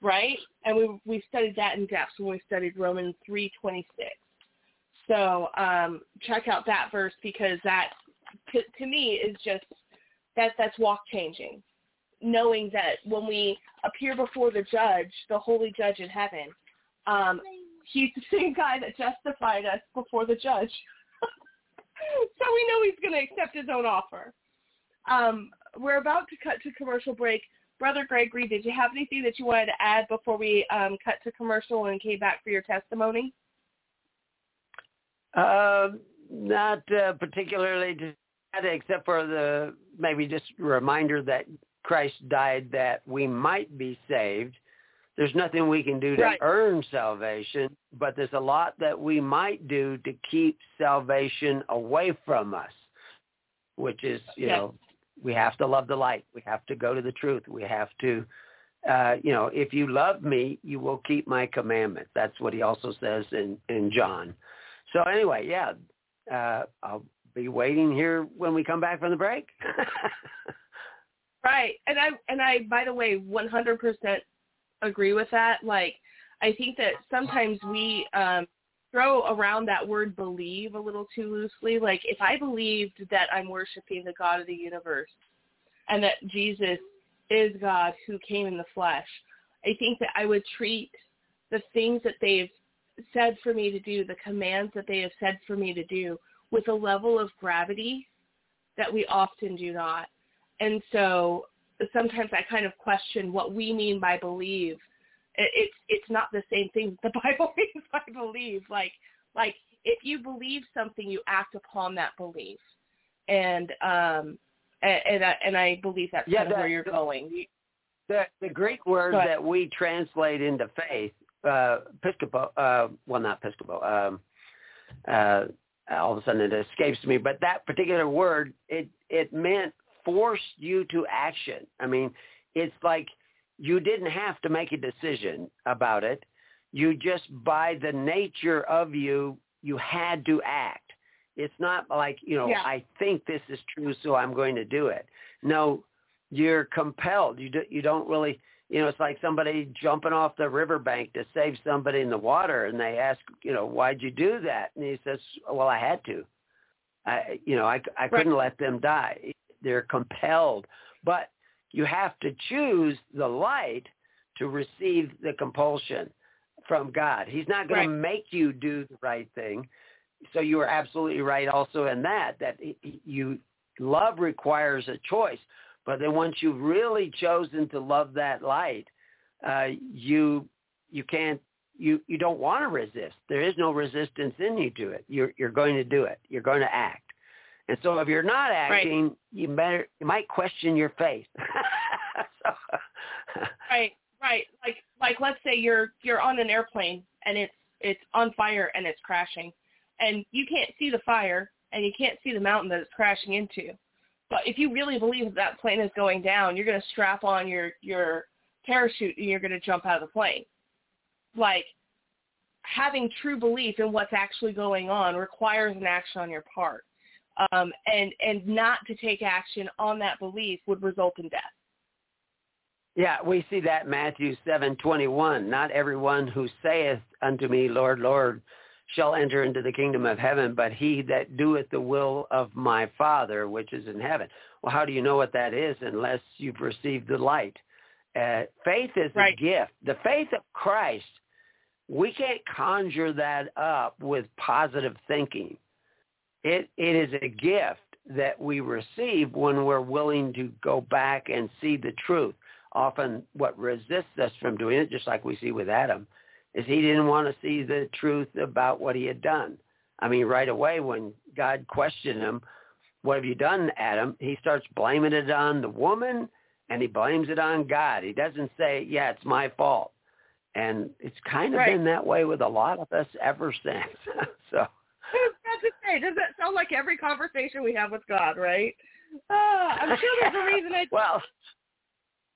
Right? And we we studied that in depth when we studied Romans 3:26. So um, check out that verse because that to, to me is just that that's walk changing knowing that when we appear before the judge, the holy judge in heaven, um, he's the same guy that justified us before the judge. so we know he's going to accept his own offer. Um, we're about to cut to commercial break. Brother Gregory, did you have anything that you wanted to add before we um, cut to commercial and came back for your testimony? Uh, not uh, particularly, except for the maybe just a reminder that Christ died that we might be saved. There's nothing we can do to right. earn salvation, but there's a lot that we might do to keep salvation away from us, which is, you yes. know, we have to love the light. We have to go to the truth. We have to, uh, you know, if you love me, you will keep my commandments. That's what he also says in, in John. So anyway, yeah, uh, I'll be waiting here when we come back from the break. Right. And I and I by the way 100% agree with that. Like I think that sometimes we um throw around that word believe a little too loosely. Like if I believed that I'm worshiping the God of the universe and that Jesus is God who came in the flesh, I think that I would treat the things that they've said for me to do, the commands that they have said for me to do, with a level of gravity that we often do not. And so sometimes I kind of question what we mean by believe. It's it's not the same thing the Bible means by believe. Like like if you believe something, you act upon that belief, and um and and I, and I believe that's yeah, kind of that, where you're going. The the Greek word that we translate into faith, uh, piscopo, uh, well not piscopo, um, uh, all of a sudden it escapes me, but that particular word, it it meant forced you to action. I mean, it's like you didn't have to make a decision about it. You just, by the nature of you, you had to act. It's not like, you know, yeah. I think this is true, so I'm going to do it. No, you're compelled. You, do, you don't really, you know, it's like somebody jumping off the riverbank to save somebody in the water, and they ask, you know, why'd you do that? And he says, well, I had to. I, you know, I, I couldn't let them die they're compelled. But you have to choose the light to receive the compulsion from God. He's not going right. to make you do the right thing. So you are absolutely right also in that, that you love requires a choice. But then once you've really chosen to love that light, uh, you you can't you you don't want to resist. There is no resistance in you to it. You're you're going to do it. You're going to act. And so if you're not acting, right. you better you might question your faith. so, right, right. Like like let's say you're you're on an airplane and it's it's on fire and it's crashing, and you can't see the fire and you can't see the mountain that it's crashing into. But if you really believe that, that plane is going down, you're going to strap on your your parachute and you're going to jump out of the plane. Like having true belief in what's actually going on requires an action on your part um, and and not to take action on that belief would result in death. Yeah, we see that Matthew seven twenty one. Not everyone who saith unto me, Lord, Lord, shall enter into the kingdom of heaven, but he that doeth the will of my Father which is in heaven. Well, how do you know what that is unless you've received the light? Uh, faith is right. a gift. The faith of Christ, we can't conjure that up with positive thinking. It it is a gift that we receive when we're willing to go back and see the truth. Often what resists us from doing it, just like we see with Adam, is he didn't want to see the truth about what he had done. I mean, right away when God questioned him, what have you done, Adam? He starts blaming it on the woman and he blames it on God. He doesn't say, yeah, it's my fault. And it's kind of Right. been that way with a lot of us ever since. so about to say, does that sound like every conversation we have with God, right? Uh, I'm sure there's a reason I well,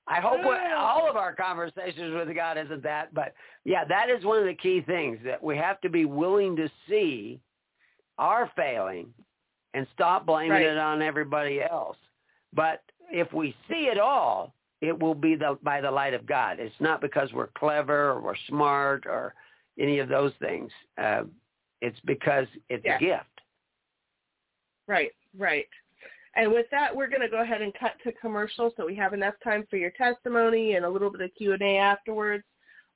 I hope what, all of our conversations with God isn't that, but yeah, that is one of the key things that we have to be willing to see our failing and stop blaming Right. it on everybody else. But if we see it all, it will be the, by the light of God. It's not because we're clever or we're smart or any of those things. Uh, it's because it's Yeah. a gift. Right, right. And with that, we're going to go ahead and cut to commercial so we have enough time for your testimony and a little bit of Q&A afterwards.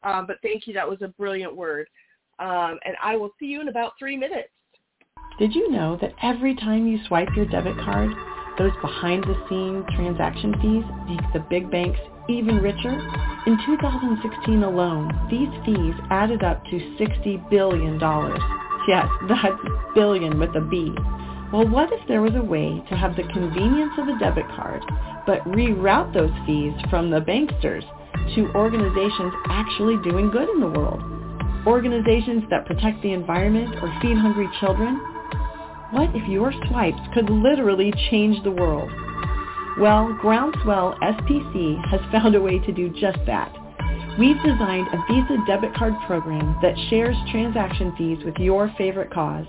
Um, but thank you. That was a brilliant word. Um, and I will see you in about three minutes. Did you know that every time you swipe your debit card, those behind-the-scenes transaction fees make the big banks even richer? In 2016 alone, these fees added up to $60 billion. Yes, that's billion with a B. Well, what if there was a way to have the convenience of a debit card, but reroute those fees from the banksters to organizations actually doing good in the world? Organizations that protect the environment or feed hungry children? What if your swipes could literally change the world? Well, Groundswell SPC has found a way to do just that. We've designed a Visa debit card program that shares transaction fees with your favorite cause.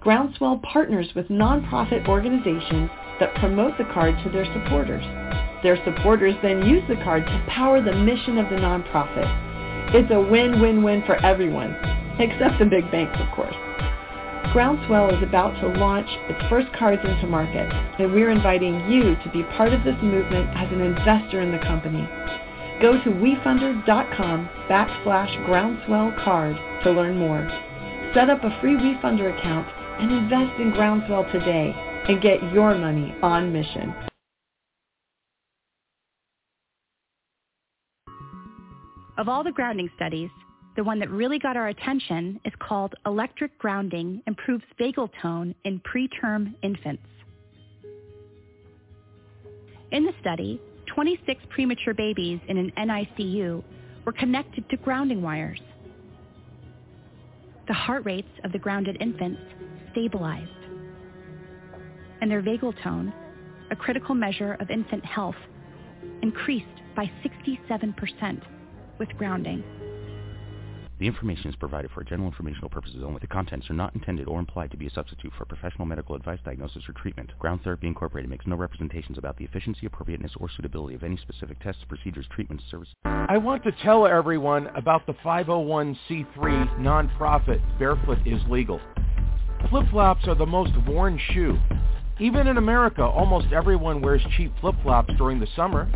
Groundswell partners with nonprofit organizations that promote the card to their supporters. Their supporters then use the card to power the mission of the nonprofit. It's a win-win-win for everyone, except the big banks, of course. Groundswell is about to launch its first cards into market, and we're inviting you to be part of this movement as an investor in the company. Go to WeFunder.com backslash groundswell card to learn more. Set up a free WeFunder account and invest in Groundswell today and get your money on mission. Of all the grounding studies, the one that really got our attention is called Electric Grounding Improves Vagal Tone in Preterm Infants. In the study, 26 premature babies in an NICU were connected to grounding wires. The heart rates of the grounded infants stabilized, and their vagal tone, a critical measure of infant health, increased by 67% with grounding. The information is provided for general informational purposes only. The contents are not intended or implied to be a substitute for professional medical advice, diagnosis, or treatment. Ground Therapy Incorporated makes no representations about the efficiency, appropriateness, or suitability of any specific tests, procedures, treatments, services. I want to tell everyone about the 501c3 nonprofit Barefoot is Legal. Flip-flops are the most worn shoe. Even in America, almost everyone wears cheap flip-flops during the summer,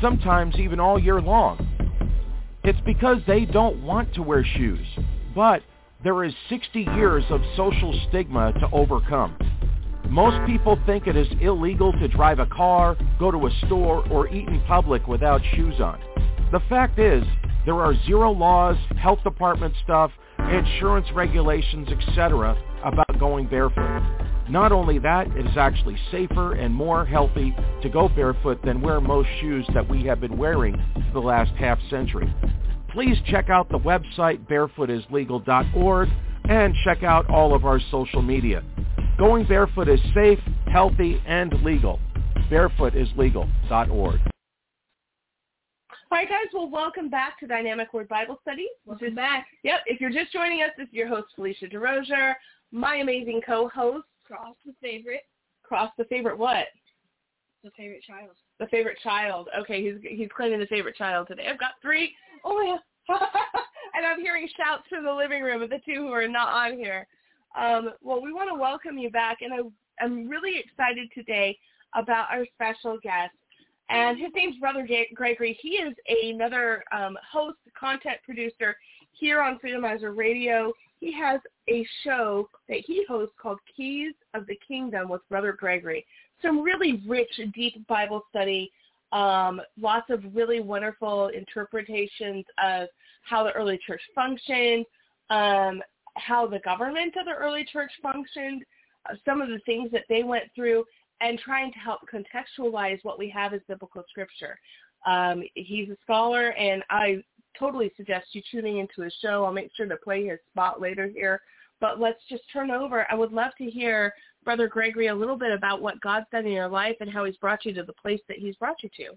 sometimes even all year long. It's because they don't want to wear shoes. But there is 60 years of social stigma to overcome. Most people think it is illegal to drive a car, go to a store, or eat in public without shoes on. The fact is, there are zero laws, health department stuff, insurance regulations, etc. about going barefoot. Not only that, it is actually safer and more healthy to go barefoot than wear most shoes that we have been wearing for the last half century. Please check out the website barefootislegal.org and check out all of our social media. Going barefoot is safe, healthy, and legal. barefootislegal.org. All right, guys. Well, welcome back to Dynamic Word Bible Study. Welcome back. Yep. If you're just joining us, this is your host, Phelicia DeRosier. My amazing co-host, Cross the favorite. Cross the favorite what? The favorite child. The favorite child. Okay, he's he's claiming the favorite child today. I've got three. Oh yeah. and I'm hearing shouts from the living room of the two who are not on here. Um, well, we want to welcome you back, and I, I'm really excited today about our special guest. And his name's Brother Gregory. He is another um, host, content producer here on Freedomizer Radio. He has a show that he hosts called Keys of the Kingdom with Brother Gregory. Some really rich, deep Bible study, um, lots of really wonderful interpretations of how the early church functioned, um, how the government of the early church functioned, uh, some of the things that they went through, and trying to help contextualize what we have as biblical scripture. Um, he's a scholar, and I totally suggest you tuning into his show. I'll make sure to play his spot later here. But let's just turn over. I would love to hear Brother Gregory a little bit about what God's done in your life and how he's brought you to the place that he's brought you to.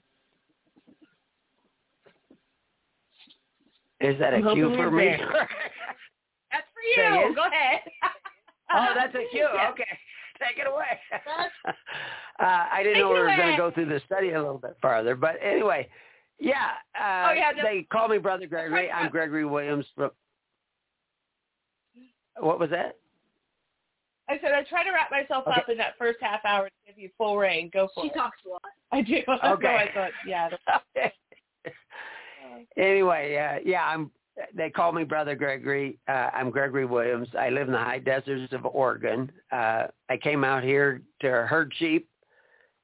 Is that a I'm cue for me? That's for you. it. Go ahead. oh, that's a cue. Yeah. Okay. Take it away. uh, I didn't Take know we were going to go through the study a little bit farther, but anyway, yeah. Uh, Oh, yeah, just- they call me Brother Gregory. I'm. Gregory Williams from. What was that? I said I try to wrap myself up in that first half hour to give you full reign. Go for She it. talks a lot. I do. So Okay. I thought, yeah. okay. anyway, uh, yeah, I'm. They call me Brother Gregory. Uh, I'm Gregory Williams. I live in the high deserts of Oregon. Uh, I came out here to herd sheep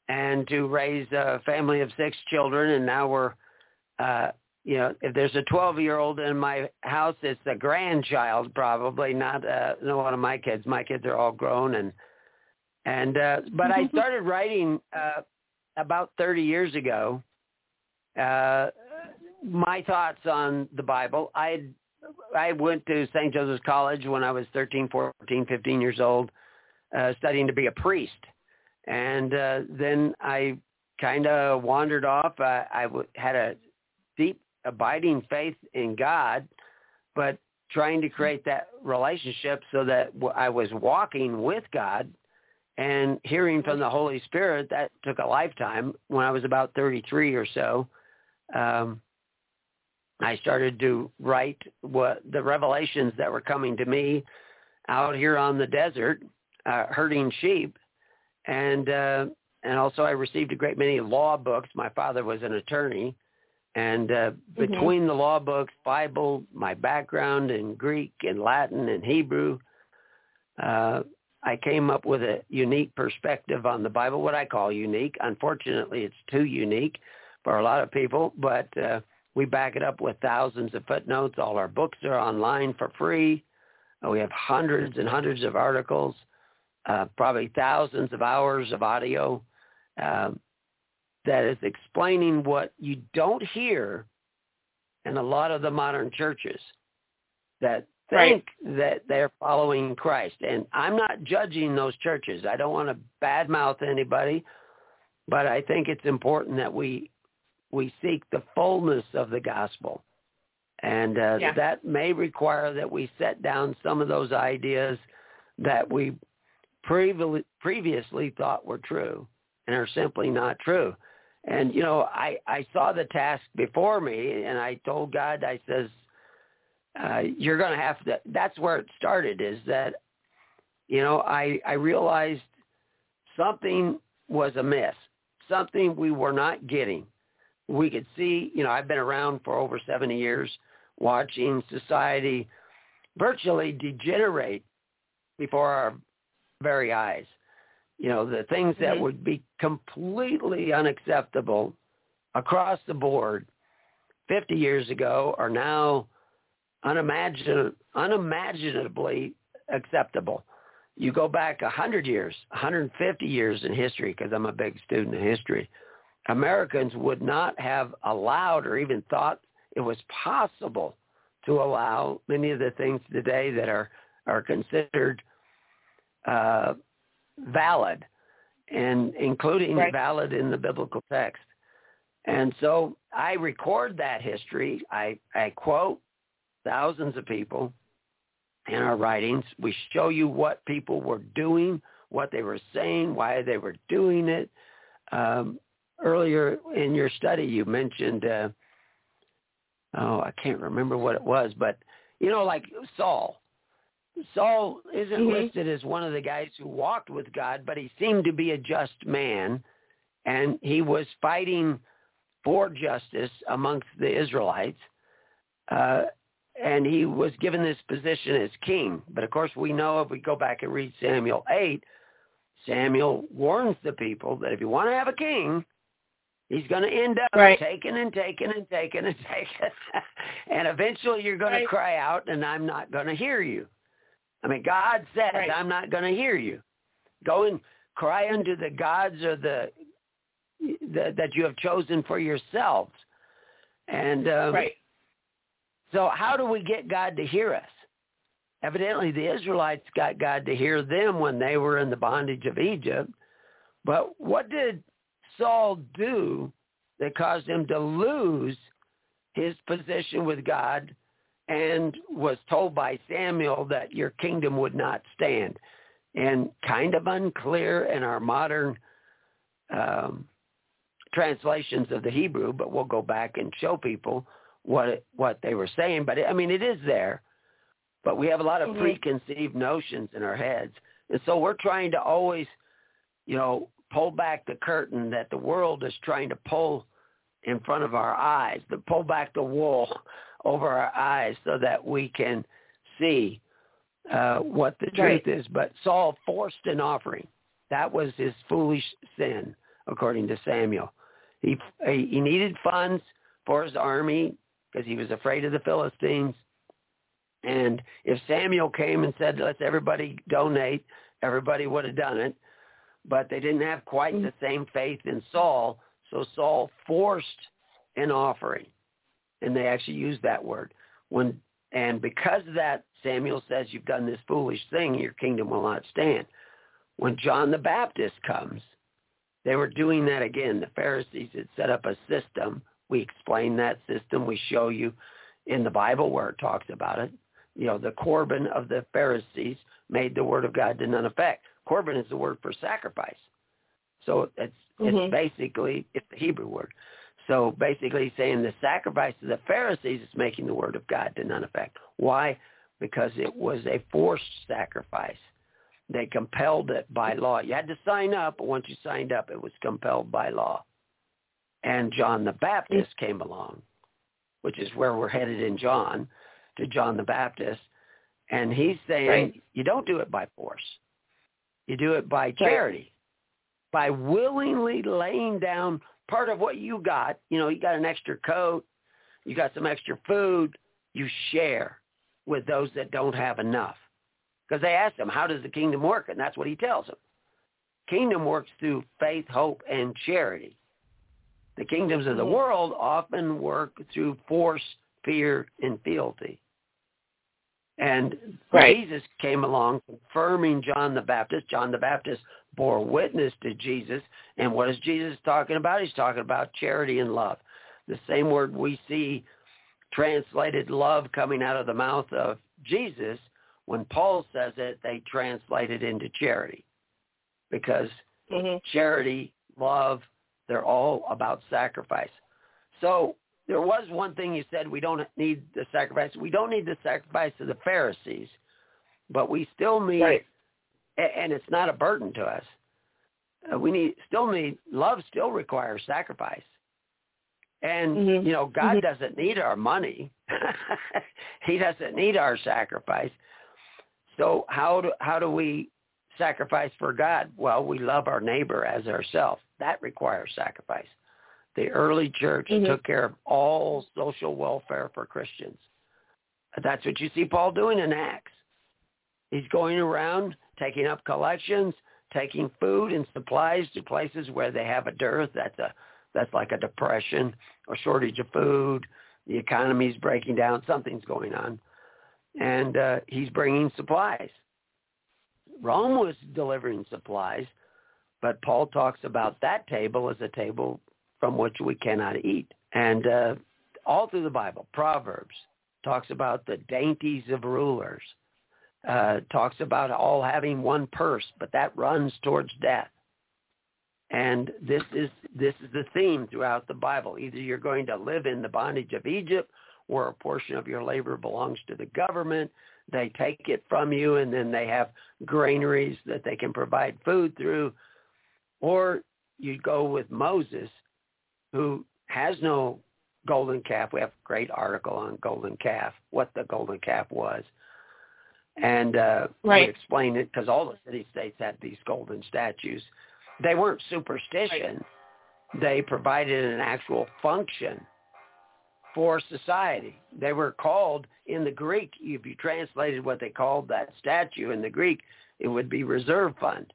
and to raise a family of six children, and now we're, uh, you know, if there's a 12-year-old in my house, it's a grandchild, probably not uh, not one of my kids. My kids are all grown, and and uh, but I started writing uh, about 30 years ago. Uh, my thoughts on the Bible. I I went to St. Joseph's College when I was 13, 14, 15 years old, uh, studying to be a priest. And uh, then I kind of wandered off. I, I w- had a deep, abiding faith in God, but trying to create that relationship so that w- I was walking with God and hearing from the Holy Spirit. That took a lifetime. When I was about 33 or so, um, I started to write what the revelations that were coming to me out here on the desert, uh, herding sheep, and uh, and also I received a great many law books. My father was an attorney, and uh, Mhm. between the law books, Bible, my background in Greek and Latin and Hebrew, uh, I came up with a unique perspective on the Bible. What I call unique. Unfortunately, it's too unique for a lot of people, but uh, we back it up with thousands of footnotes. All our books are online for free. We have hundreds and hundreds of articles, uh, probably thousands of hours of audio um, that is explaining what you don't hear in a lot of the modern churches that Right. think that they're following Christ. And I'm not judging those churches. I don't want to badmouth anybody, but I think it's important that we we seek the fullness of the gospel. And uh, Yeah. that may require that we set down some of those ideas that we previ- previously thought were true and are simply not true. And, you know, I, I saw the task before me and I told God, I says, uh, you're going to have to, that's where it started is that, you know, I, I realized something was amiss, something we were not getting we could see, you know, I've been around for over 70 years watching society virtually degenerate before our very eyes. You know, the things that Mhm. would be completely unacceptable across the board 50 years ago are now unimagin- unimaginably acceptable. You go back 100 years, 150 years in history, because I'm a big student of history. Americans would not have allowed or even thought it was possible to allow many of the things today that are are considered uh, valid, and including Right. valid in the biblical text. And so I record that history. I, I quote thousands of people in our writings. We show you what people were doing, what they were saying, why they were doing it. Um, earlier in your study, you mentioned, uh, oh, I can't remember what it was, but you know, like Saul. Saul isn't Mhm. listed as one of the guys who walked with God, but he seemed to be a just man, and he was fighting for justice amongst the Israelites. Uh, and he was given this position as king. But of course, we know if we go back and read Samuel 8, Samuel warns the people that if you want to have a king, he's going to end up Right. taking and taking and taking and taking. and eventually you're going Right. to cry out, and I'm not going to hear you. I mean, God says, Right. I'm not going to hear you. Go and cry unto the gods or the, the that you have chosen for yourselves. And um, Right. So how do we get God to hear us? Evidently, the Israelites got God to hear them when they were in the bondage of Egypt. But what did Saul do that caused him to lose his position with God and was told by Samuel that your kingdom would not stand? And kind of unclear in our modern um, translations of the Hebrew, but we'll go back and show people what it, what they were saying. But it, I mean, it is there. But we have a lot of mm-hmm. preconceived notions in our heads, and so we're trying to always, you know, pull back the curtain that the world is trying to pull in front of our eyes, to pull back the wool over our eyes so that we can see uh, what the truth right. is. But Saul forced an offering. That was his foolish sin, according to Samuel. He he needed funds for his army because he was afraid of the Philistines. And if Samuel came and said, let's everybody donate, everybody would have done it. But they didn't have quite the same faith in Saul, so Saul forced an offering. And they actually used that word. When and because of that, Samuel says, you've done this foolish thing, your kingdom will not stand. When John the Baptist comes, they were doing that again. The Pharisees had set up a system. We explain that system. We show you in the Bible where it talks about it. You know, the Corban of the Pharisees made the word of God to none effect. Corban is the word for sacrifice. So it's mm-hmm. it's basically it's the Hebrew word. So basically saying the sacrifice of the Pharisees is making the word of God to none effect. Why? Because it was a forced sacrifice. They compelled it by law. You had to sign up, but once you signed up, it was compelled by law. And John the Baptist came along, which is where we're headed in John, to John the Baptist. And he's saying right. you don't do it by force. You do it by charity, by willingly laying down part of what you got. You know, you got an extra coat, you got some extra food, you share with those that don't have enough. Because they asked him, how does the kingdom work? And that's what he tells them. Kingdom works through faith, hope, and charity. The kingdoms of the Mm-hmm. world often work through force, fear, and fealty. And Right. Jesus came along confirming John the Baptist. John the Baptist bore witness to Jesus. And what is Jesus talking about? He's talking about charity and love. The same word we see translated love coming out of the mouth of Jesus, when Paul says it, they translate it into charity. Because Mm-hmm. charity, love, they're all about sacrifice. So there was one thing you said we don't need the sacrifice. We don't need the sacrifice of the Pharisees, but we still need, Right. And it's not a burden to us. Uh, we need still need love. Still requires sacrifice, and Mhm. you know God Mhm. doesn't need our money. he doesn't need our sacrifice. So how do how do we sacrifice for God? Well, we love our neighbor as ourselves. That requires sacrifice. The early church Mhm. took care of all social welfare for Christians. That's what you see Paul doing in Acts. He's going around taking up collections, taking food and supplies to places where they have a dearth. That's a that's like a depression, a shortage of food. The economy's breaking down. Something's going on, and uh, he's bringing supplies. Rome was delivering supplies, but Paul talks about that table as a table from which we cannot eat. And uh, all through the Bible, Proverbs talks about the dainties of rulers, uh, talks about all having one purse, but that runs towards death. And this is this is the theme throughout the Bible. Either you're going to live in the bondage of Egypt, where a portion of your labor belongs to the government. They take it from you, and then they have granaries that they can provide food through. Or you go with Moses, who has no golden calf. We have a great article on golden calf, what the golden calf was. And uh, Right. we explain it because all the city-states had these golden statues. They weren't superstition. They provided an actual function for society. They were called in the Greek, if you translated what they called that statue in the Greek, it would be reserve fund.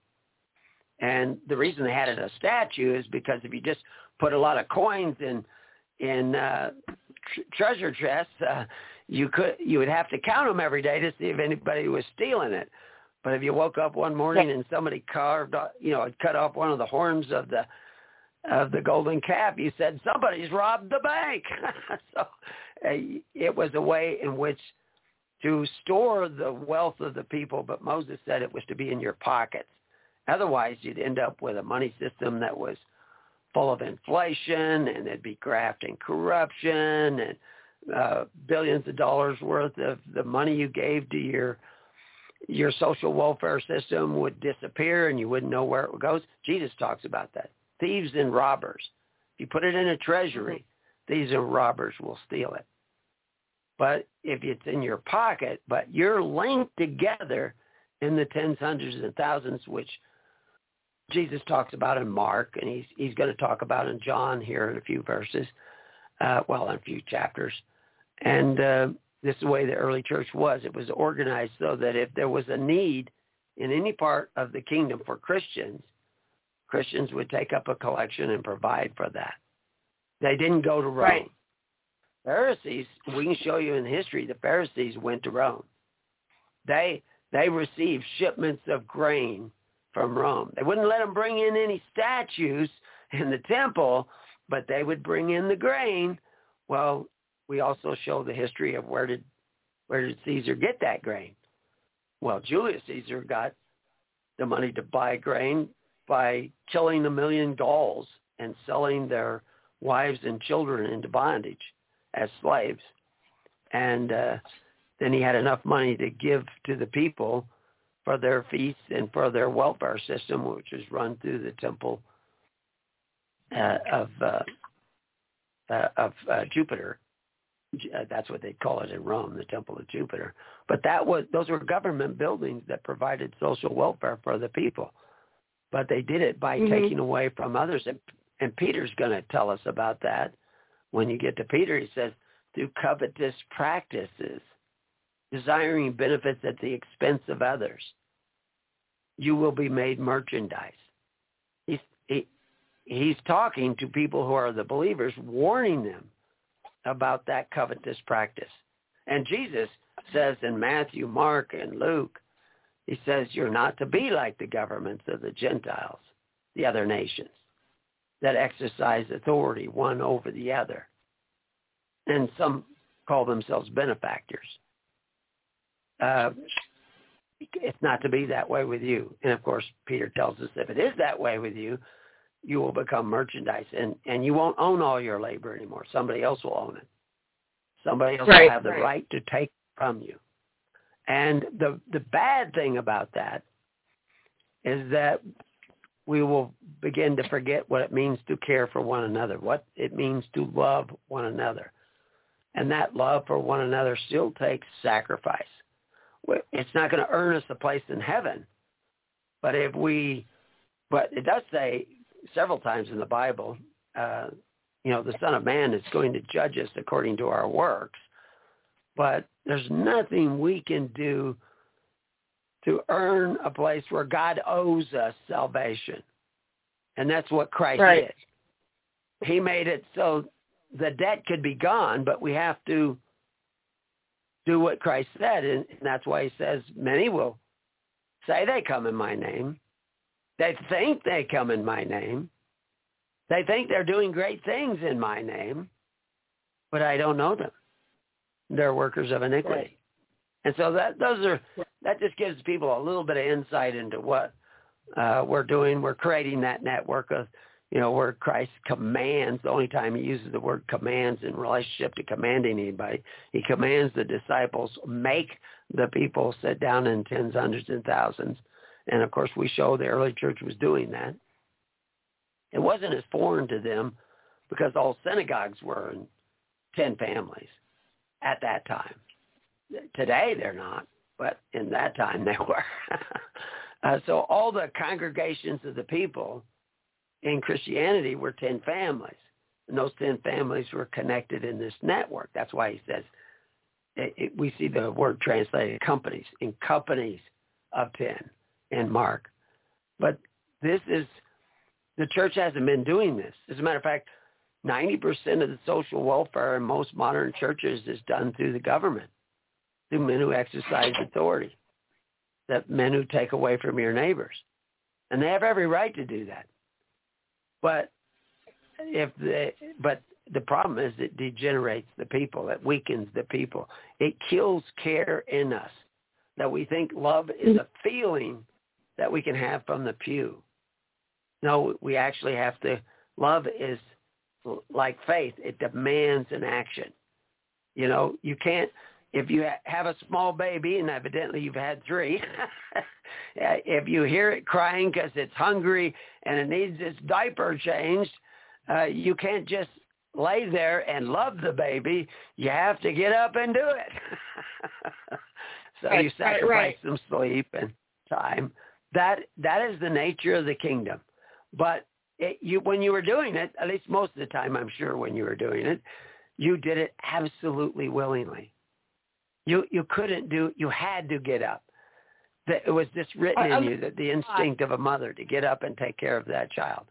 And the reason they had it a statue is because if you just put a lot of coins in in uh, tr- treasure chests, uh, you could you would have to count them every day to see if anybody was stealing it. But if you woke up one morning and somebody carved, you know, cut off one of the horns of the of the golden calf, you said somebody's robbed the bank. so uh, it was a way in which to store the wealth of the people, but Moses said it was to be in your pockets. Otherwise, you'd end up with a money system that was full of inflation, and there'd be graft and corruption, and uh, billions of dollars worth of the money you gave to your your social welfare system would disappear, and you wouldn't know where it goes. Jesus talks about that. Thieves and robbers. If you put it in a treasury, thieves and robbers will steal it. But if it's in your pocket, but you're linked together in the tens, hundreds, and thousands, which Jesus talks about in Mark, and he's he's going to talk about in John here in a few verses, uh, well, in a few chapters. And uh, this is the way the early church was. It was organized so that if there was a need in any part of the kingdom for Christians, Christians would take up a collection and provide for that. They didn't go to Rome. Right. Pharisees, we can show you in history, the Pharisees went to Rome. They they received shipments of grain from Rome. They wouldn't let them bring in any statues in the temple, but they would bring in the grain. Well, we also show the history of where did where did Caesar get that grain? Well, Julius Caesar got the money to buy grain by killing a million Gauls and selling their wives and children into bondage as slaves. And uh, then he had enough money to give to the people for their feasts and for their welfare system, which was run through the temple uh, of uh, uh, of uh, Jupiter. Uh, that's what they call it in Rome, the Temple of Jupiter. But that was those were government buildings that provided social welfare for the people. But they did it by mm-hmm. taking away from others, and, and Peter's going to tell us about that. When you get to Peter, he says through covetous practices desiring benefits at the expense of others, you will be made merchandise. He's, he, he's talking to people who are the believers, warning them about that covetous practice. And Jesus says in Matthew, Mark, and Luke, he says you're not to be like the governments of the Gentiles, the other nations, that exercise authority one over the other. And some call themselves benefactors uh, it's not to be that way with you. And of course, Peter tells us if it is that way with you, you will become merchandise and, and you won't own all your labor anymore. Somebody else will own it. Somebody else right, will have the right. right to take from you. And the the bad thing about that is that we will begin to forget what it means to care for one another, what it means to love one another. And that love for one another still takes sacrifice it's not going to earn us a place in heaven. But if we, but it does say several times in the Bible, uh, you know, the Son of Man is going to judge us according to our works. But there's nothing we can do to earn a place where God owes us salvation. And that's what Christ right. is. He made it so the debt could be gone, but we have to do what Christ said, and that's why he says many will say they come in my name. They think they come in my name. They think they're doing great things in my name, but I don't know them. They're workers of iniquity. Right. And so that those are that just gives people a little bit of insight into what uh, we're doing. We're creating that network of you know, where Christ commands, the only time he uses the word commands in relationship to commanding anybody, he commands the disciples, make the people sit down in tens, hundreds, and thousands. And of course, we show the early church was doing that. It wasn't as foreign to them because all synagogues were in 10 families at that time. Today they're not, but in that time they were. uh, so all the congregations of the people in Christianity were 10 families. And those 10 families were connected in this network. That's why he says, it, it, we see the word translated companies, in companies of 10 in Mark. But this is, the church hasn't been doing this. As a matter of fact, 90% of the social welfare in most modern churches is done through the government, through men who exercise authority, that men who take away from your neighbors. And they have every right to do that. But if they, but the problem is it degenerates the people. It weakens the people. It kills care in us that we think love is a feeling that we can have from the pew. No, we actually have to. Love is like faith. It demands an action. You know, you can't if you have a small baby, and evidently you've had three, if you hear it crying because it's hungry and it needs its diaper changed, uh, you can't just lay there and love the baby. You have to get up and do it. so right, you sacrifice right, right. some sleep and time. That that is the nature of the kingdom. But it, you, when you were doing it, at least most of the time, I'm sure when you were doing it, you did it absolutely willingly. You you couldn't do. You had to get up. That it was just written in you that the instinct of a mother to get up and take care of that child.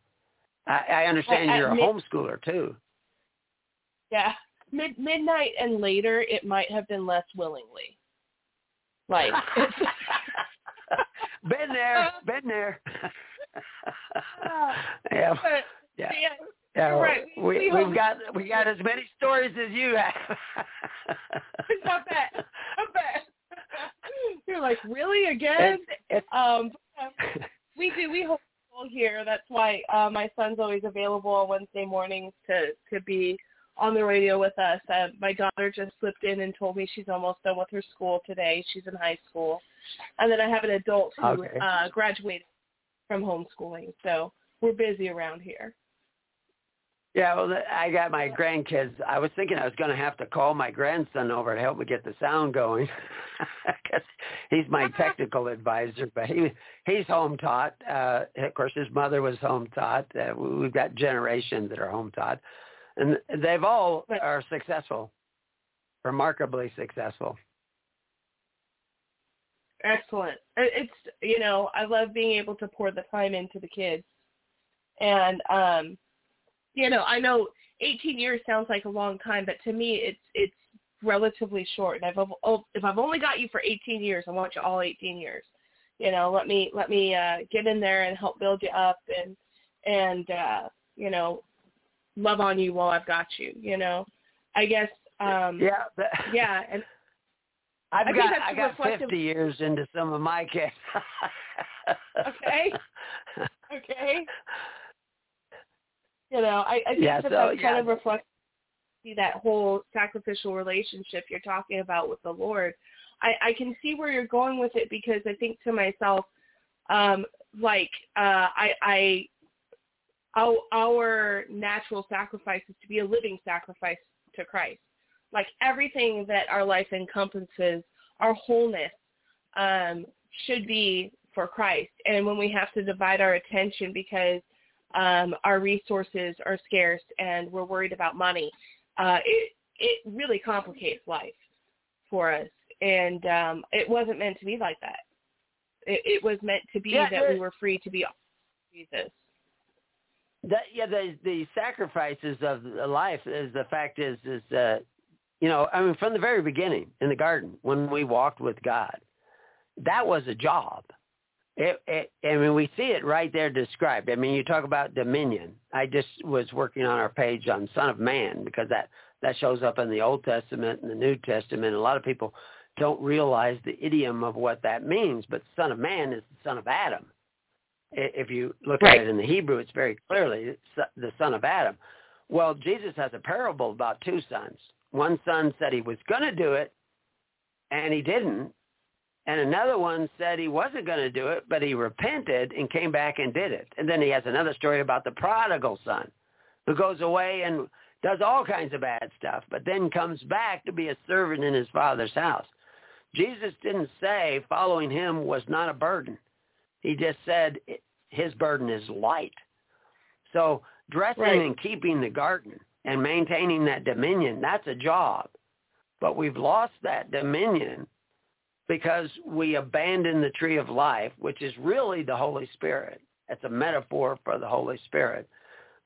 I, I understand you're a homeschooler too. Yeah. Mid midnight and later it might have been less willingly. Like been there, been there. yeah, yeah. yeah, right. We- we, we've got we got as many stories as you have. not bad. Not bad. You're like, really again? It's, it's, Um, we do. We homeschool here. That's why uh, my son's always available on Wednesday mornings to to be on the radio with us. Uh, my daughter just slipped in and told me she's almost done with her school today. She's in high school, and then I have an adult who Okay. uh, graduated from homeschooling. So we're busy around here. yeah, well, I got my grandkids. I was thinking I was going to have to call my grandson over to help me get the sound going, because he's my technical advisor. But he he's home taught. Uh, of course, his mother was home taught. Uh, we- we've got generations that are home taught, and they've all are successful, remarkably successful. Excellent. It's you know I love being able to pour the time into the kids, and um, you know I know 18 years sounds like a long time, but to me it's it's relatively short. And if I've oh, if I've only got you for 18 years, I want you all 18 years. You know, let me let me uh, get in there and help build you up and and uh, you know love on you while I've got you. You know, I guess um, Yeah, but, yeah, and I've I got that's I got reflective- 50 years into some of my kids. Okay. okay. You know, I, I think Yeah, that so, that kind yeah. of reflects see that whole sacrificial relationship you're talking about with the Lord. I, I can see where you're going with it because I think to myself, um, like uh, I, I, our, our natural sacrifice is to be a living sacrifice to Christ. Like everything that our life encompasses, our wholeness um, should be for Christ. And when we have to divide our attention because um, our resources are scarce and we're worried about money, uh, it it really complicates life for us. And um, it wasn't meant to be like that. It, it was meant to be Yeah, that we were free to be Jesus. That yeah the the sacrifices of life is the fact is is uh you know i mean from the very beginning in the garden when we walked with god that was a job. It, it i mean we see it right there described. I mean you talk about dominion. I just was working on our page on son of man because that that shows up in the old testament and the new testament. A lot of people don't realize the idiom of what that means but son of man is the son of adam if you look Right. at it in the Hebrew, it's very clearly the son of Adam. Well, Jesus has a parable about two sons. One son said he was going to do it, and he didn't. And another one said he wasn't going to do it, but he repented and came back and did it. And then he has another story about the prodigal son who goes away and does all kinds of bad stuff, but then comes back to be a servant in his father's house. Jesus didn't say following him was not a burden. He just said his burden is light. So dressing Right. and keeping the garden and maintaining that dominion, that's a job. But we've lost that dominion because we abandon the tree of life, which is really the Holy Spirit. It's a metaphor for the Holy Spirit.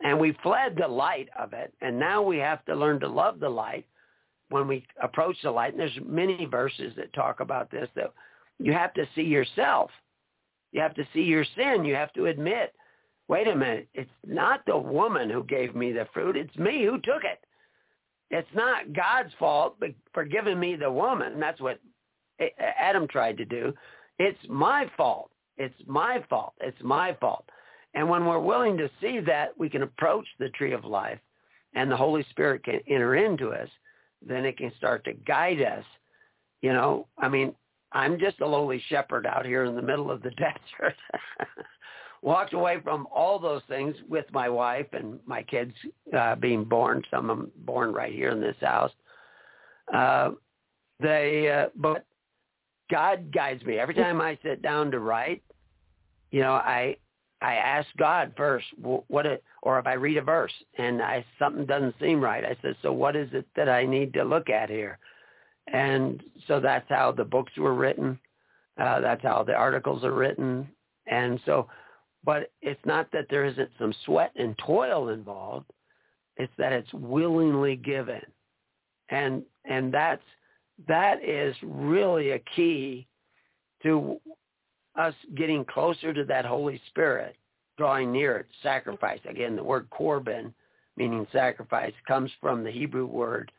And we fled the light of it, and now we have to learn to love the light when we approach the light. And there's many verses that talk about this that you have to see yourself. You have to see your sin. You have to admit, wait a minute, it's not the woman who gave me the fruit. It's me who took it. It's not God's fault for giving me the woman. That's what Adam tried to do. It's my fault. It's my fault. It's my fault. And when we're willing to see that, we can approach the tree of life and the Holy Spirit can enter into us, then it can start to guide us. You know, I mean, I'm just a lowly shepherd out here in the middle of the desert. Walked away from all those things with my wife and my kids uh, being born, some of them born right here in this house. Uh, they, uh, but God guides me. Every time I sit down to write, you know, I I ask God first, what it, or if I read a verse and I something doesn't seem right, I said, so what is it that I need to look at here? And so that's how the books were written. Uh, that's how the articles are written. And so, but it's not that there isn't some sweat and toil involved. It's that it's willingly given. And, and that's, that is really a key to us getting closer to that Holy Spirit, drawing near it, sacrifice. Again, the word korban, meaning sacrifice, comes from the Hebrew word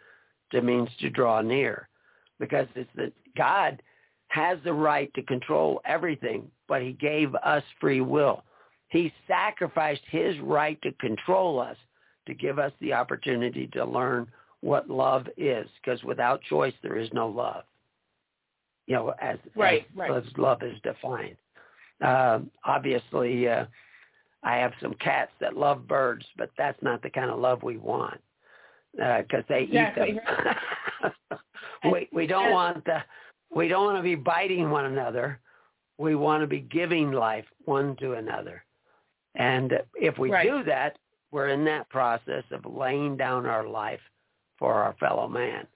that means to draw near. Because it's that God has the right to control everything, but he gave us free will. He sacrificed his right to control us to give us the opportunity to learn what love is, because without choice there is no love. You know, as, right, as, right. as love is defined. Uh, obviously, uh, I have some cats that love birds, but that's not the kind of love we want because uh, they exactly. eat them. we we don't want the we don't want to be biting one another. We want to be giving life one to another. And if we right. do that, we're in that process of laying down our life for our fellow man.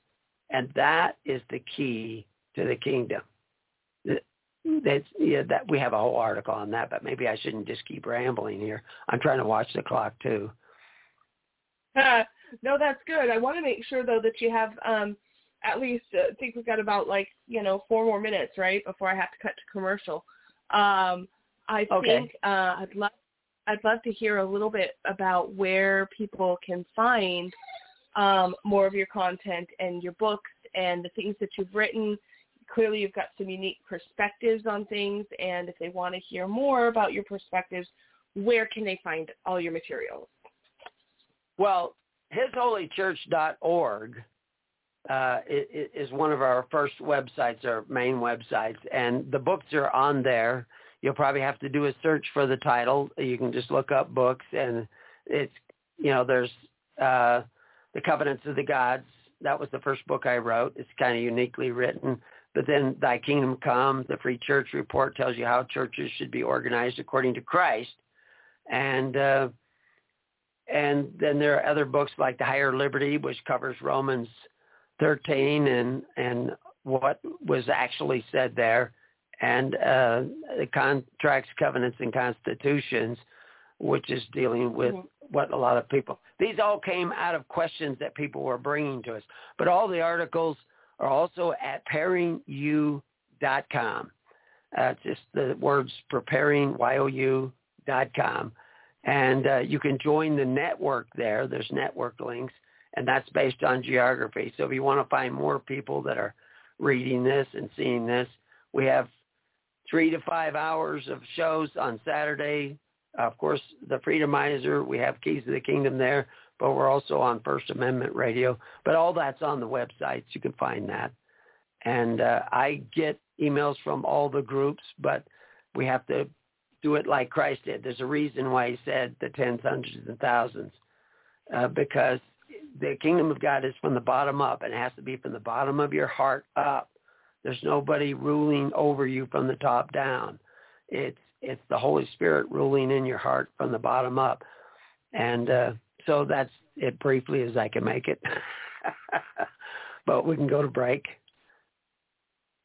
And that is the key to the kingdom. That's yeah, that we have a whole article on that, but maybe I shouldn't just keep rambling here. I'm trying to watch the clock too. No, that's good. I want to make sure though that you have um at least uh, I think we've got about like you know four more minutes right before I have to cut to commercial. Um, I okay. think uh, I'd love I'd love to hear a little bit about where people can find um, more of your content and your books and the things that you've written. Clearly, you've got some unique perspectives on things, and if they want to hear more about your perspectives, where can they find all your materials? Well, hisholychurch.org uh, is one of our first websites, our main websites, and the books are on there. You'll probably have to do a search for the title. You can just look up books, and it's you know there's uh, the Covenants of the Gods. That was the first book I wrote. It's kind of uniquely written. But then Thy Kingdom Come, the Free Church Report tells you how churches should be organized according to Christ, and uh, and then there are other books like The Higher Liberty, which covers Romans 13 and and what was actually said there, and uh, the contracts, covenants, and constitutions, which is dealing with mm-hmm. what a lot of people. These all came out of questions that people were bringing to us. But all the articles are also at preparingyou.com. Uh, just the words preparing, Y-O-U dot com. And uh, you can join the network there. There's network links, and that's based on geography. So if you want to find more people that are reading this and seeing this, we have three to five hours of shows on Saturday. Of course, the Freedomizer, we have Keys to the Kingdom there, but we're also on First Amendment Radio. But all that's on the websites. You can find that. And uh, I get emails from all the groups, but we have to do it like Christ did. There's a reason why he said the tens, hundreds, and thousands, uh, because the kingdom of God is from the bottom up, and it has to be from the bottom of your heart up. There's nobody ruling over you from the top down. It's it's the Holy Spirit ruling in your heart from the bottom up, and uh, so that's it briefly as I can make it. but we can go to break.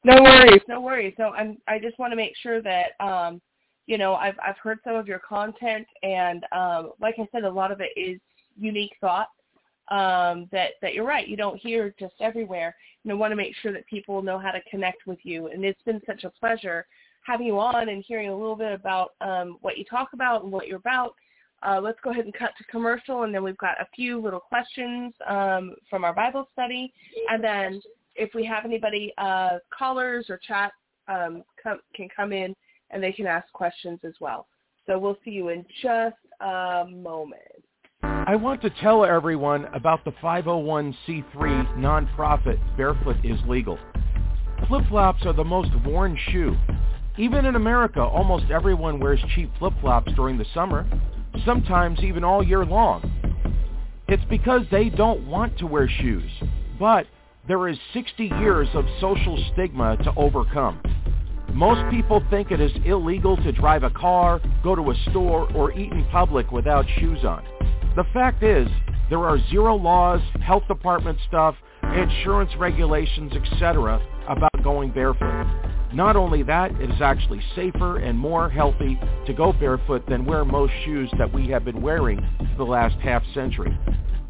No worries, no worries. So I'm I just want to make sure that um, you know, I've I've heard some of your content, and um, like I said, a lot of it is unique thought. Um, that that you're right, you don't hear just everywhere. You know, want to make sure that people know how to connect with you, and it's been such a pleasure having you on and hearing a little bit about um, what you talk about and what you're about. Uh, let's go ahead and cut to commercial, and then we've got a few little questions um, from our Bible study, and then if we have anybody, uh, callers or chat um, come, can come in and they can ask questions as well. So we'll see you in just a moment. I want to tell everyone about the 501c3 nonprofit Barefoot is Legal. Flip-flops are the most worn shoe. Even in America, almost everyone wears cheap flip-flops during the summer, sometimes even all year long. It's because they don't want to wear shoes, but there is 60 years of social stigma to overcome. Most people think it is illegal to drive a car, go to a store, or eat in public without shoes on. The fact is, there are zero laws, health department stuff, insurance regulations, etc. about going barefoot. Not only that, it is actually safer and more healthy to go barefoot than wear most shoes that we have been wearing for the last half century.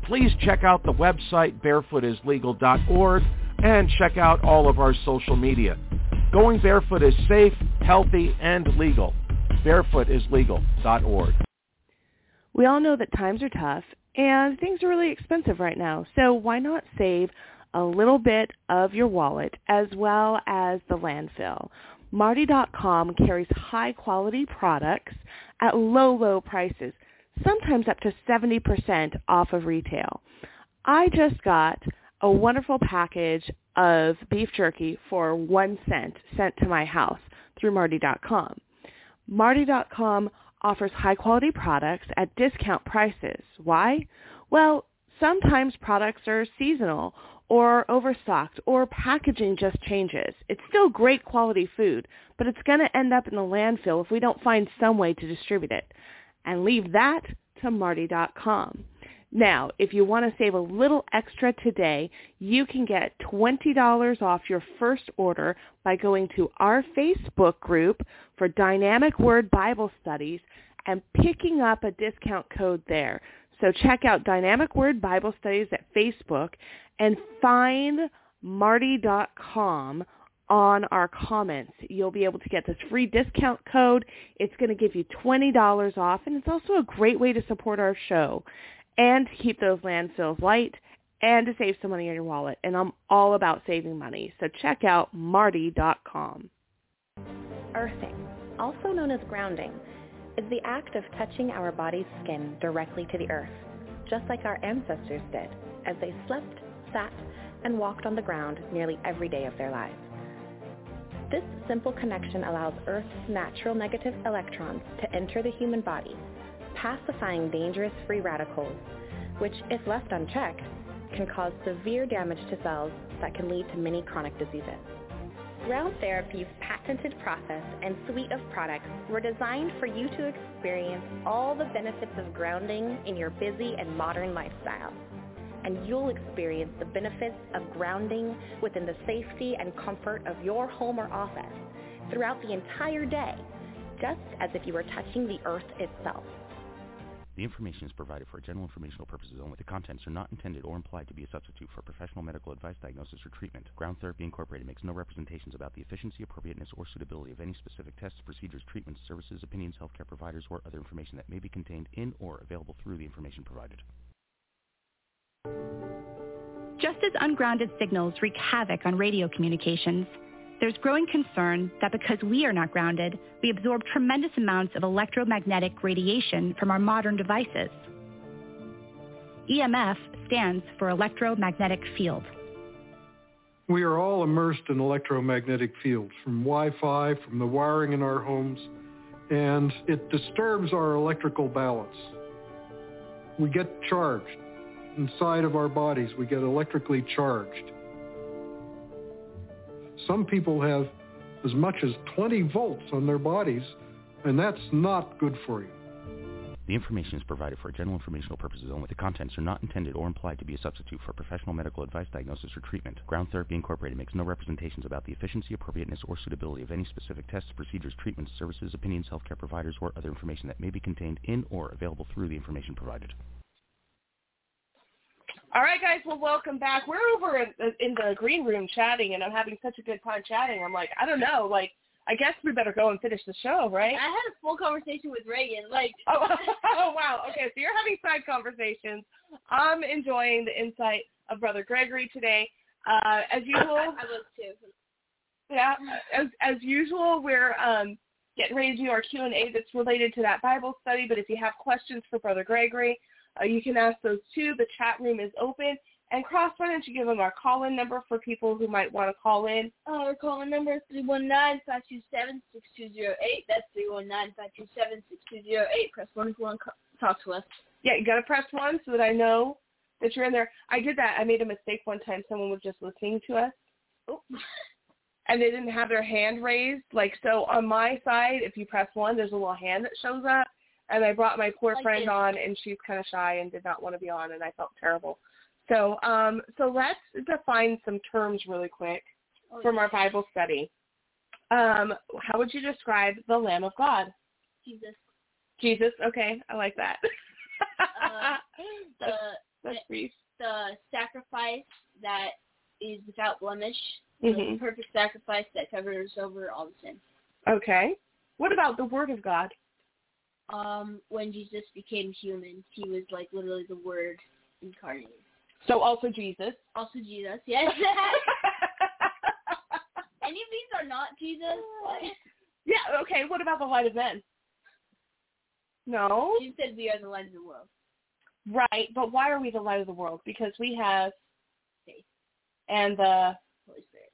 Please check out the website barefootislegal.org and check out all of our social media. Going barefoot is safe, healthy, and legal. barefootislegal.org. We all know that times are tough and things are really expensive right now. So why not save a little bit of your wallet as well as the landfill? Martie.com carries high quality products at low, low prices sometimes up to 70% off of retail. I just got a wonderful package of beef jerky for one cent sent to my house through Martie.com. Martie.com offers high quality products at discount prices. Why? Well, sometimes products are seasonal or overstocked or packaging just changes. It's still great quality food, but it's going to end up in the landfill if we don't find some way to distribute it and leave that to Martie.com. Now, if you want to save a little extra today, you can get $20 off your first order by going to our Facebook group for Dynamic Word Bible Studies and picking up a discount code there. So check out Dynamic Word Bible Studies at Facebook and find Martie.com on our comments. You'll be able to get this free discount code. It's going to give you $20 off, and it's also a great way to support our show and to keep those landfills light and to save some money in your wallet. And I'm all about saving money. So check out martie.com. Earthing, also known as grounding, is the act of touching our body's skin directly to the earth, just like our ancestors did as they slept, sat, and walked on the ground nearly every day of their lives. This simple connection allows Earth's natural negative electrons to enter the human body, pacifying dangerous free radicals, which, if left unchecked, can cause severe damage to cells that can lead to many chronic diseases. Ground Therapy's patented process and suite of products were designed for you to experience all the benefits of grounding in your busy and modern lifestyle and you'll experience the benefits of grounding within the safety and comfort of your home or office throughout the entire day, just as if you were touching the earth itself. The information is provided for general informational purposes only. The contents are not intended or implied to be a substitute for professional medical advice, diagnosis, or treatment. Ground Therapy Incorporated makes no representations about the efficiency, appropriateness, or suitability of any specific tests, procedures, treatments, services, opinions, healthcare providers, or other information that may be contained in or available through the information provided. Just as ungrounded signals wreak havoc on radio communications, there's growing concern that because we are not grounded, we absorb tremendous amounts of electromagnetic radiation from our modern devices. EMF stands for electromagnetic field. We are all immersed in electromagnetic fields from Wi-Fi, from the wiring in our homes, and it disturbs our electrical balance. We get charged inside of our bodies. We get electrically charged. Some people have as much as 20 volts on their bodies, and that's not good for you. The information is provided for general informational purposes only. The contents are not intended or implied to be a substitute for professional medical advice, diagnosis, or treatment. Ground Therapy Incorporated makes no representations about the efficiency, appropriateness, or suitability of any specific tests, procedures, treatments, services, opinions, healthcare providers, or other information that may be contained in or available through the information provided. All right, guys. Well, welcome back. We're over in, in the green room chatting, and I'm having such a good time chatting. I'm like, I don't know, like I guess we better go and finish the show, right? I had a full conversation with Reagan. Like, oh, oh wow. Okay, so you're having side conversations. I'm enjoying the insight of Brother Gregory today. Uh, as usual, I was too. Yeah, as as usual, we're um, getting ready to do our Q and A that's related to that Bible study. But if you have questions for Brother Gregory, uh, you can ask those too. The chat room is open. And Cross, why don't you give them our call-in number for people who might want to call in? Uh, our call-in number is 319-527-6208. That's 319-527-6208. Press 1 if you want to talk to us. Yeah, you got to press 1 so that I know that you're in there. I did that. I made a mistake one time. Someone was just listening to us. Oh. And they didn't have their hand raised. Like, so on my side, if you press 1, there's a little hand that shows up. And I brought my poor Like friend on, and she's kind of shy and did not want to be on, and I felt terrible. So, um, so let's define some terms really quick Oh, from yeah. our Bible study. Um, how would you describe the Lamb of God? Jesus. Jesus. Okay, I like that. Uh, the, That's brief. the sacrifice that is without blemish. Mhm. The perfect sacrifice that covers over all the sin. Okay. What about the Word of God? Um, when Jesus became human, he was like literally the Word incarnated. So also Jesus. Also Jesus, yes. Any of these are not Jesus. Yeah. Okay. What about the light of men? No. You said we are the light of the world. Right. But why are we the light of the world? Because we have Faith. and the. Holy Spirit.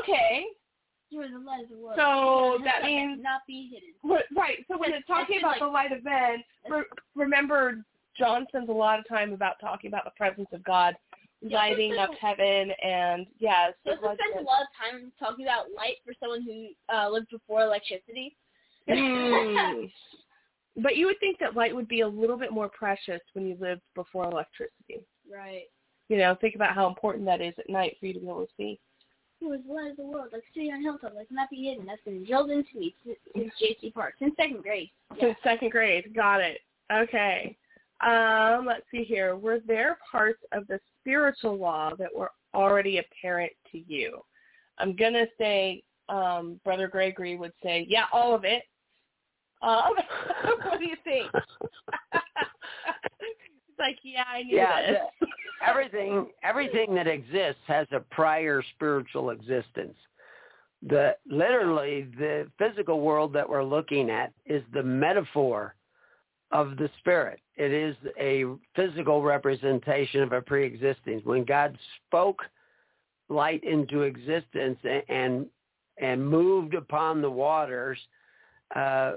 Okay. Are the light of the world. So that means not be hidden. Right. So when it's talking about been, the light of men, re- remember John spends a lot of time about talking about the presence of God Yeah, lighting up heaven, and yes, So it spends a lot of time talking about light for someone who uh, lived before electricity. Mm. But you would think that light would be a little bit more precious when you lived before electricity. right. You know, think about how important that is at night for you to be able to see. He was the light of the world, like city on hilltop, like not be hidden. That's been drilled into me since, since J.C. Park, since second grade. Yeah. Since second grade. Got it. Okay. Um, let's see here. Were there parts of the spiritual law that were already apparent to you? I'm going to say um, Brother Gregory would say, yeah, all of it. Um, what do you think? it's like, yeah, I knew Yeah, this. Everything everything that exists has a prior spiritual existence. The literally the physical world that we're looking at is the metaphor of the spirit. It is a physical representation of a pre-existing. When God spoke light into existence and and moved upon the waters, uh,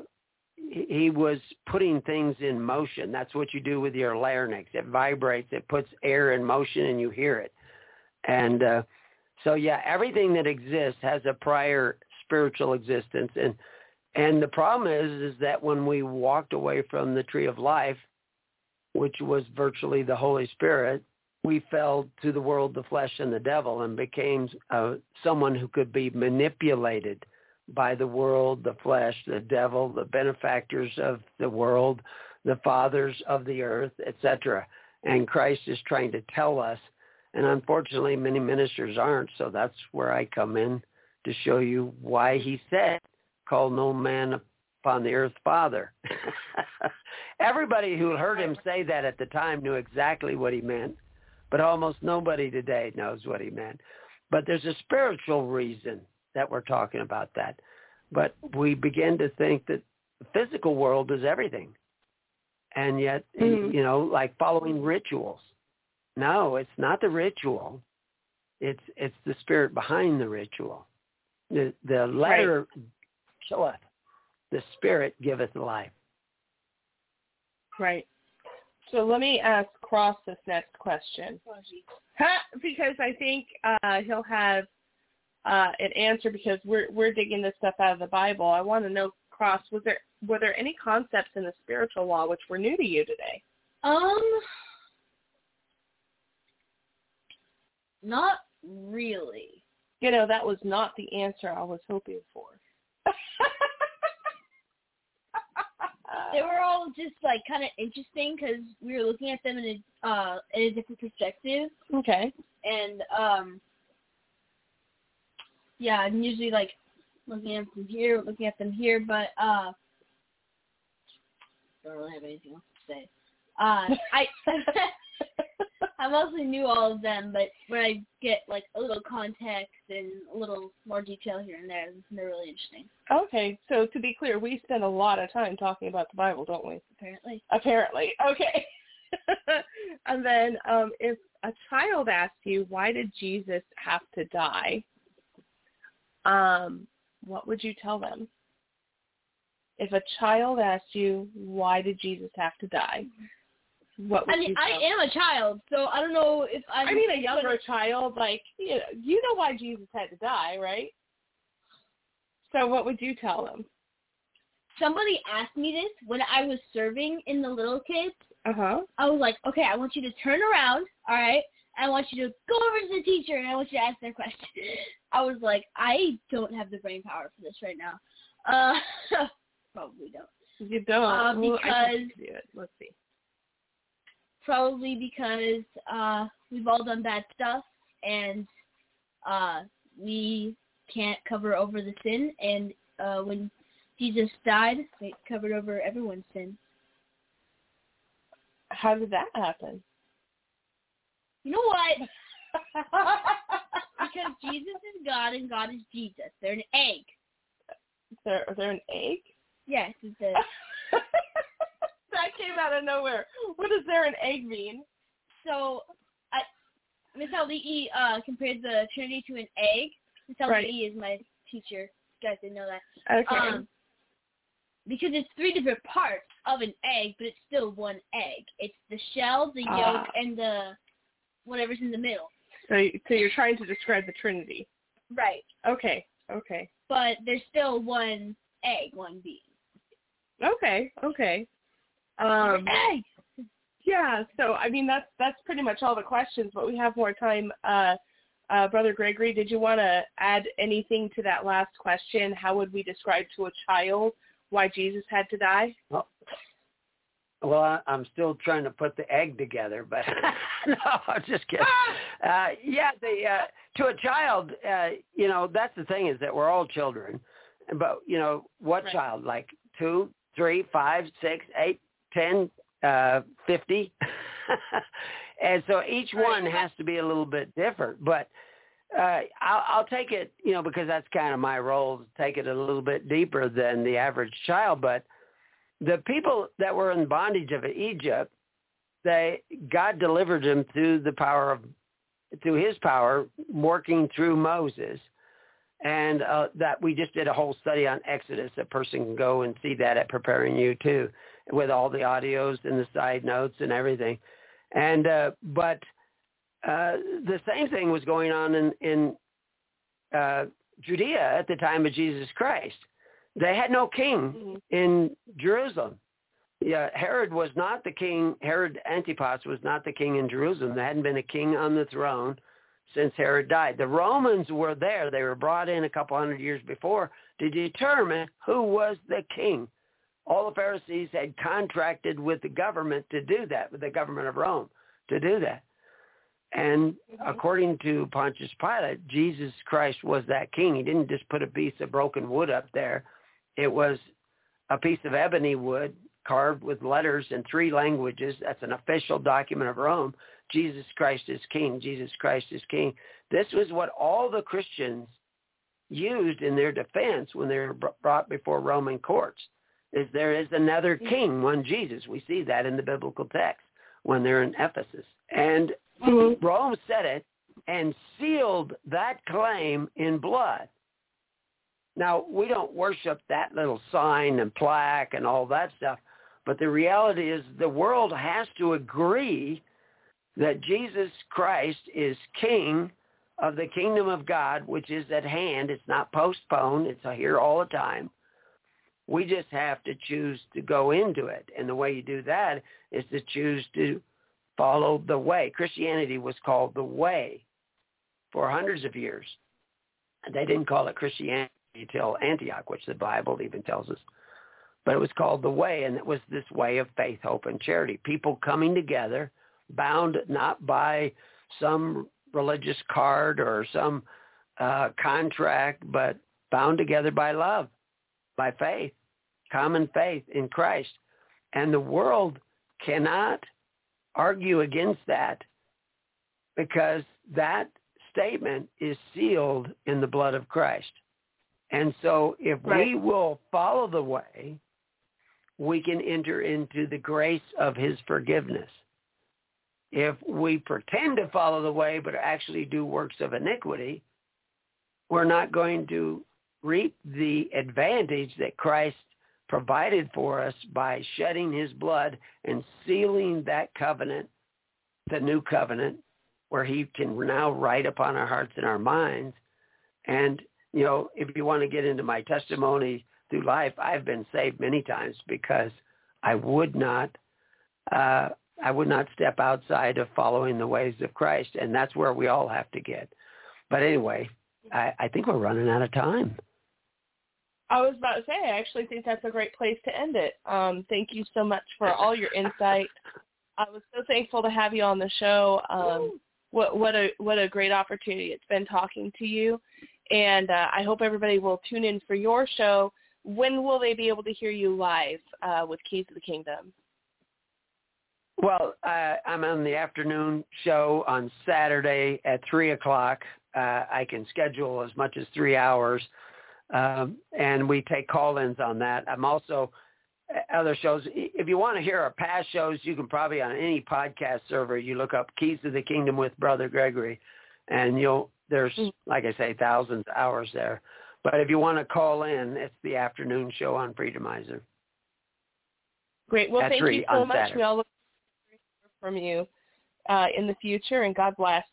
he was putting things in motion. That's what you do with your larynx. It vibrates. It puts air in motion, and you hear it. And uh, so, yeah, everything that exists has a prior spiritual existence. And and the problem is, is that when we walked away from the tree of life, which was virtually the Holy Spirit, we fell to the world, the flesh, and the devil, and became uh, someone who could be manipulated by the world, the flesh, the devil, the benefactors of the world, the fathers of the earth, etc. And Christ is trying to tell us, and unfortunately many ministers aren't, so that's where I come in to show you why he said, call no man upon the earth father. Everybody who heard him say that at the time knew exactly what he meant, but almost nobody today knows what he meant. But there's a spiritual reason that we're talking about that. But we begin to think that the physical world is everything. And yet, Mhm. you know, like following rituals. No, it's not the ritual. It's it's the spirit behind the ritual. The the letter killeth. The spirit giveth life. Right. So let me ask Cross this next question. Ha! Because I think uh, he'll have uh, an answer because we're we're digging this stuff out of the Bible. I want to know, Cross, was there were there any concepts in the spiritual law which were new to you today? Um, not really. You know, that was not the answer I was hoping for. they were all just like kind of interesting because we were looking at them in a uh in a different perspective. Okay. And um, yeah, I'm usually like looking at them here, looking at them here, but uh, don't really have anything else to say. Uh, I I mostly knew all of them, but when I get like a little context and a little more detail here and there, they're really interesting. Okay, so to be clear, we spend a lot of time talking about the Bible, don't we? Apparently. Apparently. Okay. and then um, if a child asks you, why did Jesus have to die? Um, what would you tell them? If a child asked you, why did Jesus have to die? What would I mean, you I tell am a child, so I don't know if I'm. I mean, a younger child, like you know, you know why Jesus had to die, right? So, what would you tell them? Somebody asked me this when I was serving in the little kids. Uh huh. I was like, okay, I want you to turn around, all right? I want you to go over to the teacher and I want you to ask their question. I was like, I don't have the brain power for this right now. Uh, probably don't. You don't. Uh, because you do it. Let's see. probably because uh we've all done bad stuff and uh we can't cover over the sin and uh when Jesus died it covered over everyone's sin. How did that happen? You know what? because Jesus is God and God is Jesus. They're an egg. Is there, is there an egg? Yes, it's a that came out of nowhere. What does there an egg mean? so I Miss Ali'i uh compared the Trinity to an egg. Miss Ali'i Right. is my teacher. You guys didn't know that. Okay. Um, because it's three different parts of an egg, but it's still one egg. It's the shell, the Ah. yolk, and the whatever's in the middle. so, you- so you're trying to describe the Trinity. Right. Okay. Okay. But there's still one egg, one being. Okay. Okay. Um, egg. yeah. So I mean that's that's pretty much all the questions, but we have more time. Uh, uh, Brother Gregory, did you want to add anything to that last question? How would we describe to a child why Jesus had to die? Well, well, I, I'm still trying to put the egg together, but no, I'm just kidding. Uh, yeah, the uh, to a child, uh, you know, that's the thing is that we're all children, but you know, what Right. child? Like two, three, five, six, eight, ten, uh, fifty, and so each one has to be a little bit different, but. Uh, I'll, I'll take it, you know, because that's kind of my role to take it a little bit deeper than the average child. But the people that were in bondage of Egypt, they God delivered them through the power of through His power, working through Moses, and uh, that we just did a whole study on Exodus. A person can go and see that at Preparing You too, with all the audios and the side notes and everything. And uh, but uh, the same thing was going on in in uh, Judea at the time of Jesus Christ. They had no king mm-hmm. in Jerusalem. Yeah, Herod was not the king. Herod Antipas was not the king in Jerusalem. There hadn't been a king on the throne since Herod died. The Romans were there. They were brought in a couple hundred years before to determine who was the king. All the Pharisees had contracted with the government to do that, with the government of Rome to do that. And mm-hmm. according to Pontius Pilate, Jesus Christ was that king. He didn't just put a piece of broken wood up there. It was a piece of ebony wood carved with letters in three languages. That's an official document of Rome. Jesus Christ is king. Jesus Christ is king. This was what all the Christians used in their defense when they were brought before Roman courts. Is there is another king, one Jesus. We see that in the biblical text when they're in Ephesus. And mm-hmm. Rome said it and sealed that claim in blood. Now, we don't worship that little sign and plaque and all that stuff, but the reality is the world has to agree that Jesus Christ is king of the kingdom of God, which is at hand. It's not postponed. It's here all the time. We just have to choose to go into it. And the way you do that is to choose to follow the way. Christianity was called the way for hundreds of years. They didn't call it Christianity until Antioch, which the Bible even tells us. But it was called the way, and it was this way of faith, hope, and charity. People coming together, bound not by some religious card or some uh, contract, but bound together by love, by faith, common faith in Christ. And the world cannot argue against that because that statement is sealed in the blood of Christ. And so if right. we will follow the way, we can enter into the grace of his forgiveness. If we pretend to follow the way but actually do works of iniquity, we're not going to reap the advantage that Christ provided for us by shedding his blood and sealing that covenant, the new covenant, where he can now write upon our hearts and our minds. And, you know, if you want to get into my testimony through life, I've been saved many times because I would not, uh, I would not step outside of following the ways of Christ. And that's where we all have to get. But anyway, I, I think we're running out of time. I was about to say, I actually think that's a great place to end it. Um, thank you so much for all your insight. I was so thankful to have you on the show. Um, what what a what a great opportunity it's been talking to you, and uh, I hope everybody will tune in for your show. When will they be able to hear you live uh, with Keys of the Kingdom? Well, uh, I'm on the afternoon show on Saturday at three o'clock. Uh, I can schedule as much as three hours um, and we take call-ins on that. I'm also uh, other shows. If you want to hear our past shows, you can probably on any podcast server you look up "Keys to the Kingdom" with Brother Gregory, and you'll there's mm. like I say thousands of hours there. But if you want to call in, it's the afternoon show on Freedomizer. Great. Well, At thank you so much. Saturday. We all look forward to hearing from you uh, in the future, and God bless.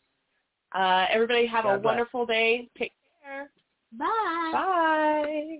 Uh, everybody have God a bless. wonderful day. Take care. Bye. Bye.